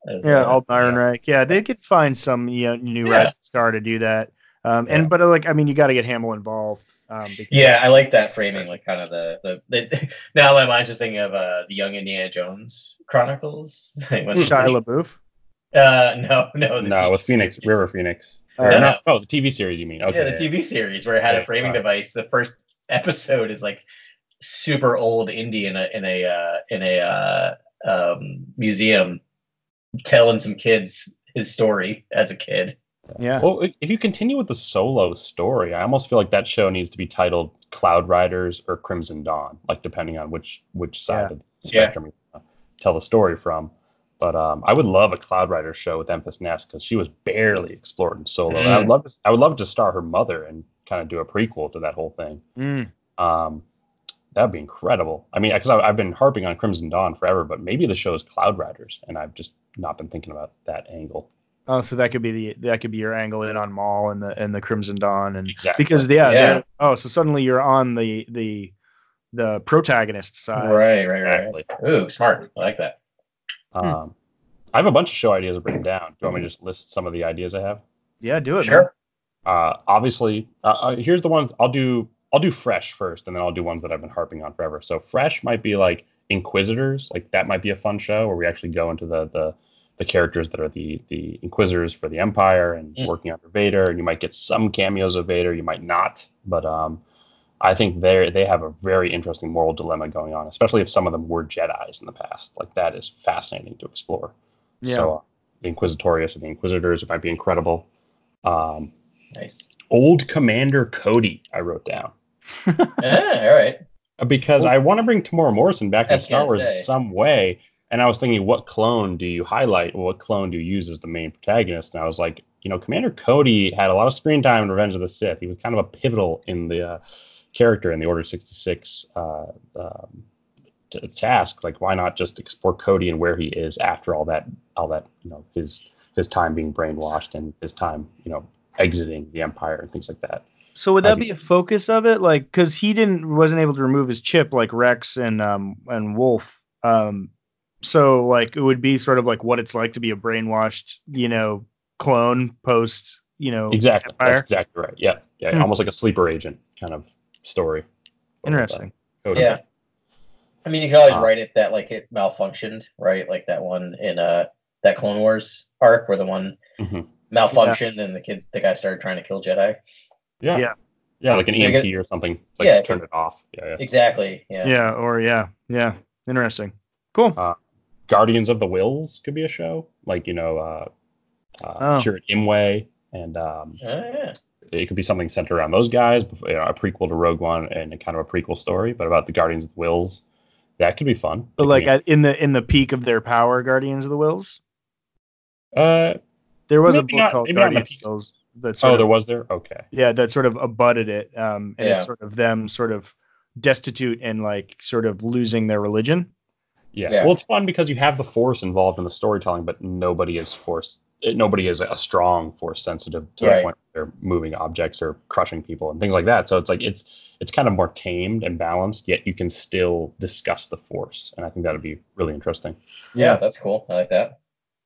As, yeah, uh, Alden Ehrenreich. Yeah, they could find some you know, new Yeah. rising star to do that. Um, Yeah. and but uh, like I mean, you got to get Hamill involved. Um, because- Yeah, I like that framing, like kind of the the, the now my mind's just thinking of uh the Young Indiana Jones Chronicles. When- Shia LaBeouf. Uh, no, no, no, TV with Phoenix, series. River Phoenix. Uh, no, no, no. oh, the TV series you mean? Okay. yeah, the TV series where it had Yeah, a framing right. device. The first episode is like super old indie in a in a uh, in a uh, um, museum, telling some kids his story as a kid. Yeah. Well, if you continue with the solo story, I almost feel like that show needs to be titled Cloud Riders or Crimson Dawn, like depending on which which side Yeah. of the Yeah. spectrum you tell the story from. But um, I would love a Cloud Rider show with Enfys Nest because she was barely explored in solo. And I would Mm. love to, I would love to star her mother and kind of do a prequel to that whole thing. Mm. Um, that'd be incredible. I mean, because I've been harping on Crimson Dawn forever, but maybe the show is Cloud Riders, and I've just not been thinking about that angle. Oh, so that could be the that could be your angle in on Maul and the and the Crimson Dawn and Exactly. because yeah, Yeah. oh, so suddenly you're on the the the protagonist side. right, right, Exactly. right. Ooh, smart. I like that. Um, I have a bunch of show ideas to written down. Do you want me to just list some of the ideas I have? Yeah, do it. man. Sure. Uh, obviously, uh, uh, here's the ones I'll do. I'll do fresh first, and then I'll do ones that I've been harping on forever. So fresh might be like Inquisitors, like that might be a fun show where we actually go into the the the characters that are the the Inquisitors for the Empire and Mm. working under Vader, and you might get some cameos of Vader, you might not, but um, I think they they have a very interesting moral dilemma going on, especially if some of them were Jedi's in the past. Like that is fascinating to explore. Yeah. So uh, the Inquisitorius and the Inquisitors it might be incredible. Um, Nice. old Commander Cody, I wrote down Yeah, all right. Because I want to bring Temuera Morrison back in Star Wars say. in some way. And I was thinking, what clone do you highlight? What clone do you use as the main protagonist? And I was like, you know, Commander Cody had a lot of screen time in Revenge of the Sith. He was kind of a pivotal in the uh, character in the Order 66 uh, um, t- task. Like, why not just explore Cody and where he is after all that, all that, you know, his his time being brainwashed and his time, you know, exiting the Empire and things like that. So would that be a focus of it? Like, because he didn't wasn't able to remove his chip like Rex and um and Wolffe. Um, so like it would be sort of like what it's like to be a brainwashed, you know, clone post, you know, Exactly. Empire. That's exactly right. Yeah. Yeah. Hmm. Almost like a sleeper agent kind of story. Interesting. Cody. Yeah. I mean, you can always Uh, write it that like it malfunctioned, right? Like that one in uh that Clone Wars arc where the one Mhm. malfunctioned and the kid, the guy started trying to kill Jedi. Yeah. Yeah. Yeah. Like an Yeah, EMP or something. Like Yeah, turned it off. Yeah. Yeah. Exactly. Yeah. Yeah, or yeah, yeah. Interesting. Cool. Guardians of the Whills could be a show. Like, you know, uh, uh, Oh. Chirrut Imwe. And um, Oh, yeah. it could be something centered around those guys, you know, a prequel to Rogue One and a kind of a prequel story, but about the Guardians of the Whills. That could be fun. But like Picking at, in the in the peak of their power, Guardians of the Whills, uh, there was a book not- called maybe not in the Guardians of the Whills that sort oh, of there was there? Okay. yeah that sort of abutted it um and Yeah. it's sort of them sort of destitute and like sort of losing their religion Yeah. Yeah. Well, it's fun because you have the force involved in the storytelling, but nobody is force. Nobody is a strong force sensitive to Right. the point where they're moving objects or crushing people and things like that. So it's like it's it's kind of more tamed and balanced, yet you can still discuss the force, and I think that would be really interesting. yeah. That's cool. I like that.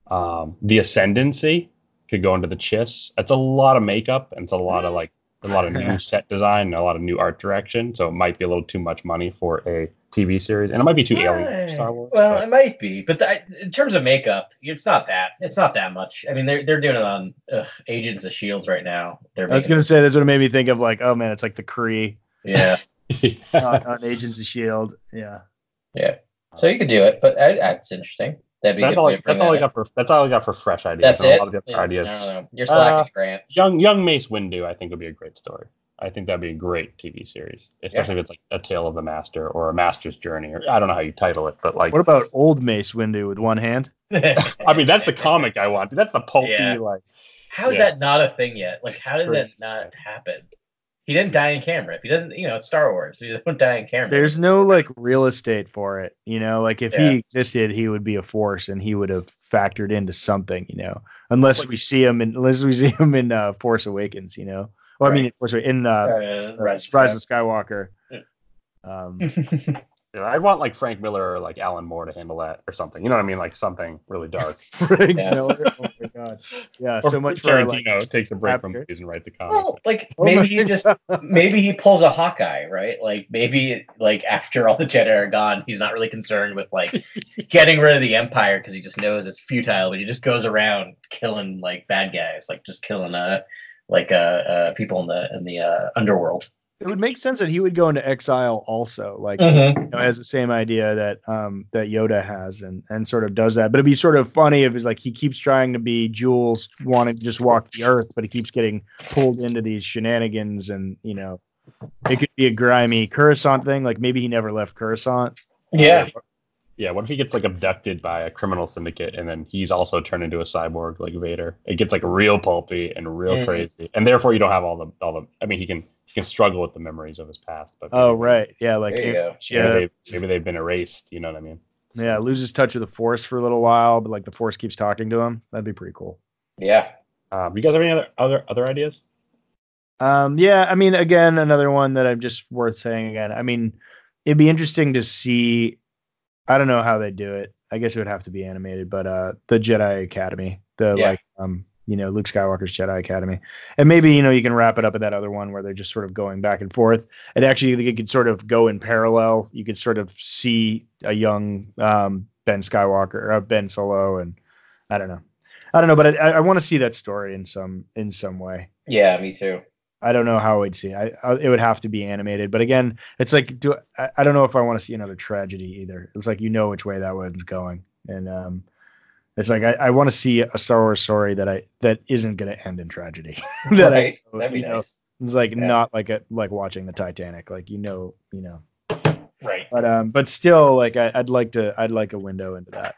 Um, the ascendancy could go into the chiss. It's a lot of makeup and it's a lot of like a lot of new set design and a lot of new art direction. So it might be a little too much money for a TV series, and it might be too alien for Star Wars. Well, but- it might be, but th- in terms of makeup, it's not that. It's not that much. I mean, they're they're doing it on ugh, Agents of Shields right now. They're i was gonna say that's what made me think of like oh man it's like the Kree yeah, on, on agents of shield yeah yeah. So you could do it, but I, that's interesting. That'd be that's good all. way I, to bring that's all I got for. That's all I got for fresh ideas. That's it. A lot of Yeah, ideas. No, no, no. You're slacking, Uh, Grant. Young Young Mace Windu, I think would be a great story. I think that'd be a great TV series, especially if it's like a Tale of the Master or a Master's Journey, or I don't know how you title it, but like, what about old mace windu with one hand I mean, that's the comic I want. That's the pulpy Yeah. like. How is Yeah. that not a thing yet? Like, how did that not happen? He didn't die in camera. If he doesn't, you know, it's Star Wars. He doesn't die in camera. there's no like real estate for it you know like if Yeah. he existed he would be a force and he would have factored into something you know unless we see him in unless we see him in uh, force awakens you know or i mean force Awa- in uh, uh, Rise rise of of skywalker Yeah. um Skywalker. I'd want like Frank Miller or like Alan Moore to handle that or something. You know what I mean? Like something really dark. Frank Miller. My God. Yeah, Or so much for our, like, takes a break from chapter. movies and writes a comic. Well, like Oh maybe my he just maybe he pulls a Hawkeye, right? Like maybe like after all the Jedi are gone, he's not really concerned with like getting rid of the Empire because he just knows it's futile. But he just goes around killing like bad guys, like just killing uh like uh, uh people in the in the uh, underworld. It would make sense that he would go into exile also, like Mhm. you know, has the same idea that um that Yoda has and and sort of does that. But it'd be sort of funny if it's like he keeps trying to be Jules wanting to just walk the earth, but he keeps getting pulled into these shenanigans and you know it could be a grimy Coruscant thing. Like maybe he never left Coruscant. Yeah, Yeah, what if he gets like abducted by a criminal syndicate and then he's also turned into a cyborg like Vader? It gets like real pulpy and real Mhm. crazy, and therefore you don't have all the all the. I mean, he can he can struggle with the memories of his past, but Oh right, yeah, like There you maybe, they, maybe they've been erased. You know what I mean? yeah, loses touch with the Force for a little while, but like the Force keeps talking to him. That'd be pretty cool. yeah. Um, you guys have any other other other ideas? Um, yeah, I mean, again, another one that I'm just worth saying again. I mean, it'd be interesting to see. I don't know how they do it. I guess it would have to be animated, but uh, the Jedi Academy, the Yeah. like, um, you know, Luke Skywalker's Jedi Academy, and maybe you know you can wrap it up at that other one where they're just sort of going back and forth. And actually, they could sort of go in parallel. You could sort of see a young um, Ben Skywalker, uh, Ben Solo, and I don't know, I don't know, but I, I want to see that story in some in some way. Yeah, me too. I don't know how I'd see. I, I it would have to be animated, but again, it's like do I, I don't know if I want to see another tragedy either. It's like you know which way that one's going, and um, it's like I, I want to see a Star Wars story that I that isn't going to end in tragedy. that right? I, That'd be know, nice. It's like Yeah. not like a like watching the Titanic. Like you know, you know, Right. but um, but still, like I, I'd like to, I'd like a window into that.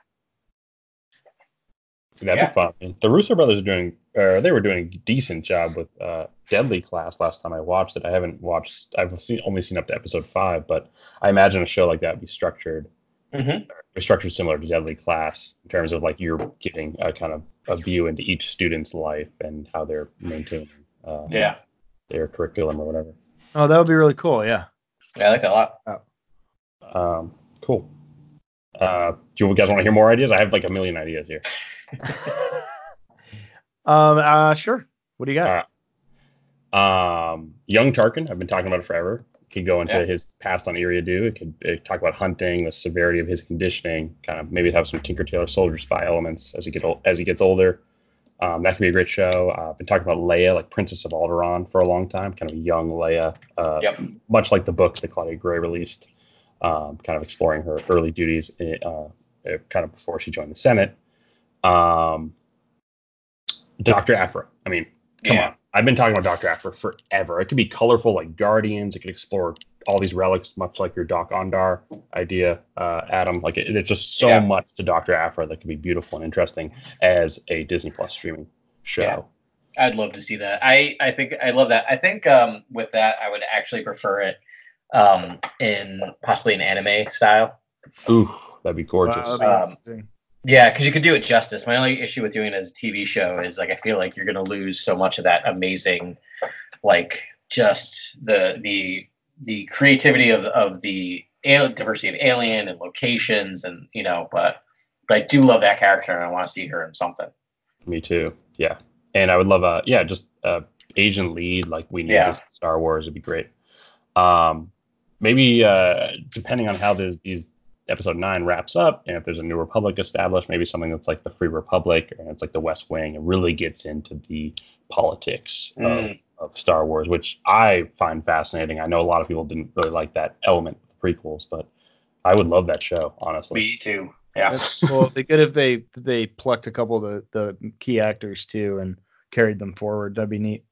That'd Yeah. be fun. The Russo brothers are doing, or they were doing a decent job with uh, Deadly Class last time I watched it. I haven't watched. I've seen only seen up to episode five, but I imagine a show like that would be structured, Mhm. structured similar to Deadly Class in terms of like you're getting a kind of a view into each student's life and how they're maintaining uh, Yeah. their curriculum or whatever. Oh, that would be really cool. Yeah. Yeah, I like that a lot. Um, cool. Uh, do you guys want to hear more ideas? I have like a million ideas here. Um. Uh. Sure. What do you got? Um, young Tarkin, I've been talking about it forever. Could go into Yeah. his past on Eriadu. It could uh, talk about hunting, the severity of his conditioning, kind of maybe have some Tinker Tailor Soldier Spy elements as he get ol- as he gets older. Um, that could be a great show. Uh, I've been talking about Leia, like Princess of Alderaan, for a long time. Kind of a young Leia, uh, Yep. much like the book that Claudia Gray released. Um, kind of exploring her early duties, uh, uh, kind of before she joined the Senate. Um, Dr. Aphra. I mean, come Yeah. on. I've been talking about Dr. Aphra forever. It could be colorful like Guardians. It could explore all these relics, much like your Doc Ondar idea, uh, Adam. Like it, it's just so Yeah. much to Dr. Aphra that could be beautiful and interesting as a Disney Plus streaming show. Yeah. I'd love to see that. I I think I love that. I think um with that I would actually prefer it um in possibly an anime style. Ooh, that'd be gorgeous. Wow, that'd be Um, amazing. Yeah, because you could do it justice. My only issue with doing it as a TV show is like I feel like you're gonna lose so much of that amazing, like just the the the creativity of of the al- diversity of alien and locations and you know, but but I do love that character and I want to see her in something. Me too. Yeah, and I would love a yeah, just a Asian lead like we need Yeah. Star Wars would be great. Um, maybe uh, depending on how the, these episode nine wraps up, and if there's a New Republic established, maybe something that's like the Free Republic and it's like the West Wing, and really gets into the politics of, Mm. of Star Wars, which I find fascinating. I know a lot of people didn't really like that element of the prequels, but I would love that show, honestly. Me too. Yeah. That's cool. It'd be good if they they plucked a couple of the, the key actors too and carried them forward. That'd be neat.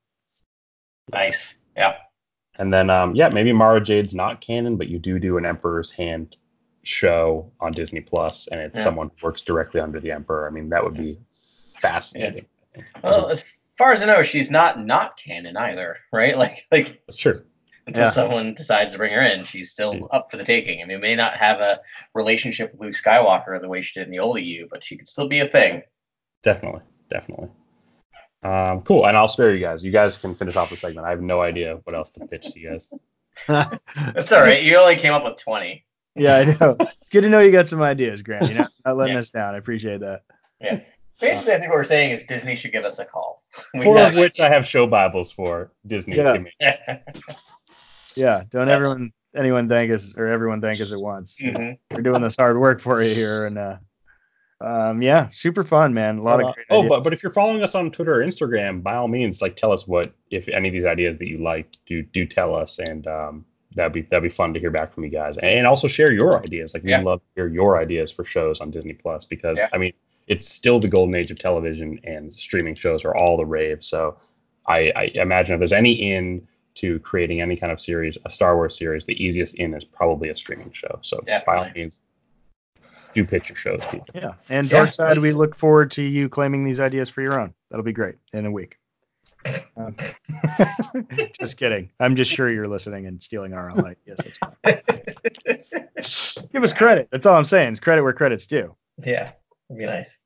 Nice. Yeah. And then, um, yeah, maybe Mara Jade's not canon, but you do do an Emperor's Hand show on Disney Plus, and it's Yeah. someone who works directly under the Emperor. I mean, that would be fascinating. Well, as far as I know, she's not not canon either, right? Like like That's true. until Yeah. someone decides to bring her in, she's still Yeah. up for the taking. I mean, may not have a relationship with Luke Skywalker the way she did in the old EU, but she could still be a thing. Definitely, definitely. Um, cool. And I'll spare you guys. You guys can finish off the segment. I have no idea what else to pitch to you guys. That's all right. You only came up with twenty. Yeah, I know. It's good to know you got some ideas, Grant. You're not, not letting Yeah. us down. I appreciate that. Yeah. Basically, I think what we're saying is Disney should give us a call. We Four of which I have show Bibles for Disney. Yeah. Give me- Yeah, don't Yeah. everyone anyone thank us or everyone thank us at once. Mhm. We're doing this hard work for you here, and uh, um, yeah, super fun, man. A lot Uh, of great oh, ideas. but but if you're following us on Twitter or Instagram, by all means, like tell us what if any of these ideas that you like, do do tell us, and um, that'd be that'd be fun to hear back from you guys, and also share your ideas. Like we'd Yeah. love to hear your ideas for shows on Disney Plus because Yeah. I mean it's still the golden age of television, and streaming shows are all the rave. So I, I imagine if there's any in to creating any kind of series, a Star Wars series, the easiest in is probably a streaming show. So by all means, do pitch your shows, people. yeah, and Yeah, Dark Side, we look forward to you claiming these ideas for your own. That'll be great in a week. Um, just kidding. I'm just sure you're listening and stealing our own ideas. That's fine. Give us credit. That's all I'm saying. It's credit where credit's due. yeah, it'd be nice.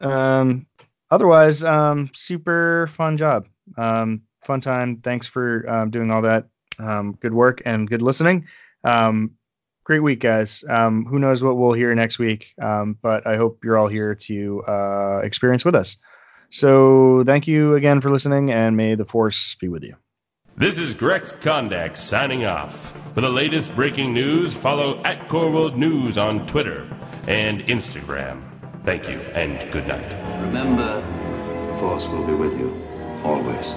Um, otherwise, um, super fun job. Um, fun time. Thanks for um, doing all that. Um, good work and good listening. Um, great week, guys. Um, who knows what we'll hear next week? Um, but I hope you're all here to uh, experience with us. So thank you again for listening, and may the force be with you. This is Grex Kondak signing off. For the latest breaking news, follow at Corworld News on Twitter and Instagram. Thank you and good night. Remember, the Force will be with you always.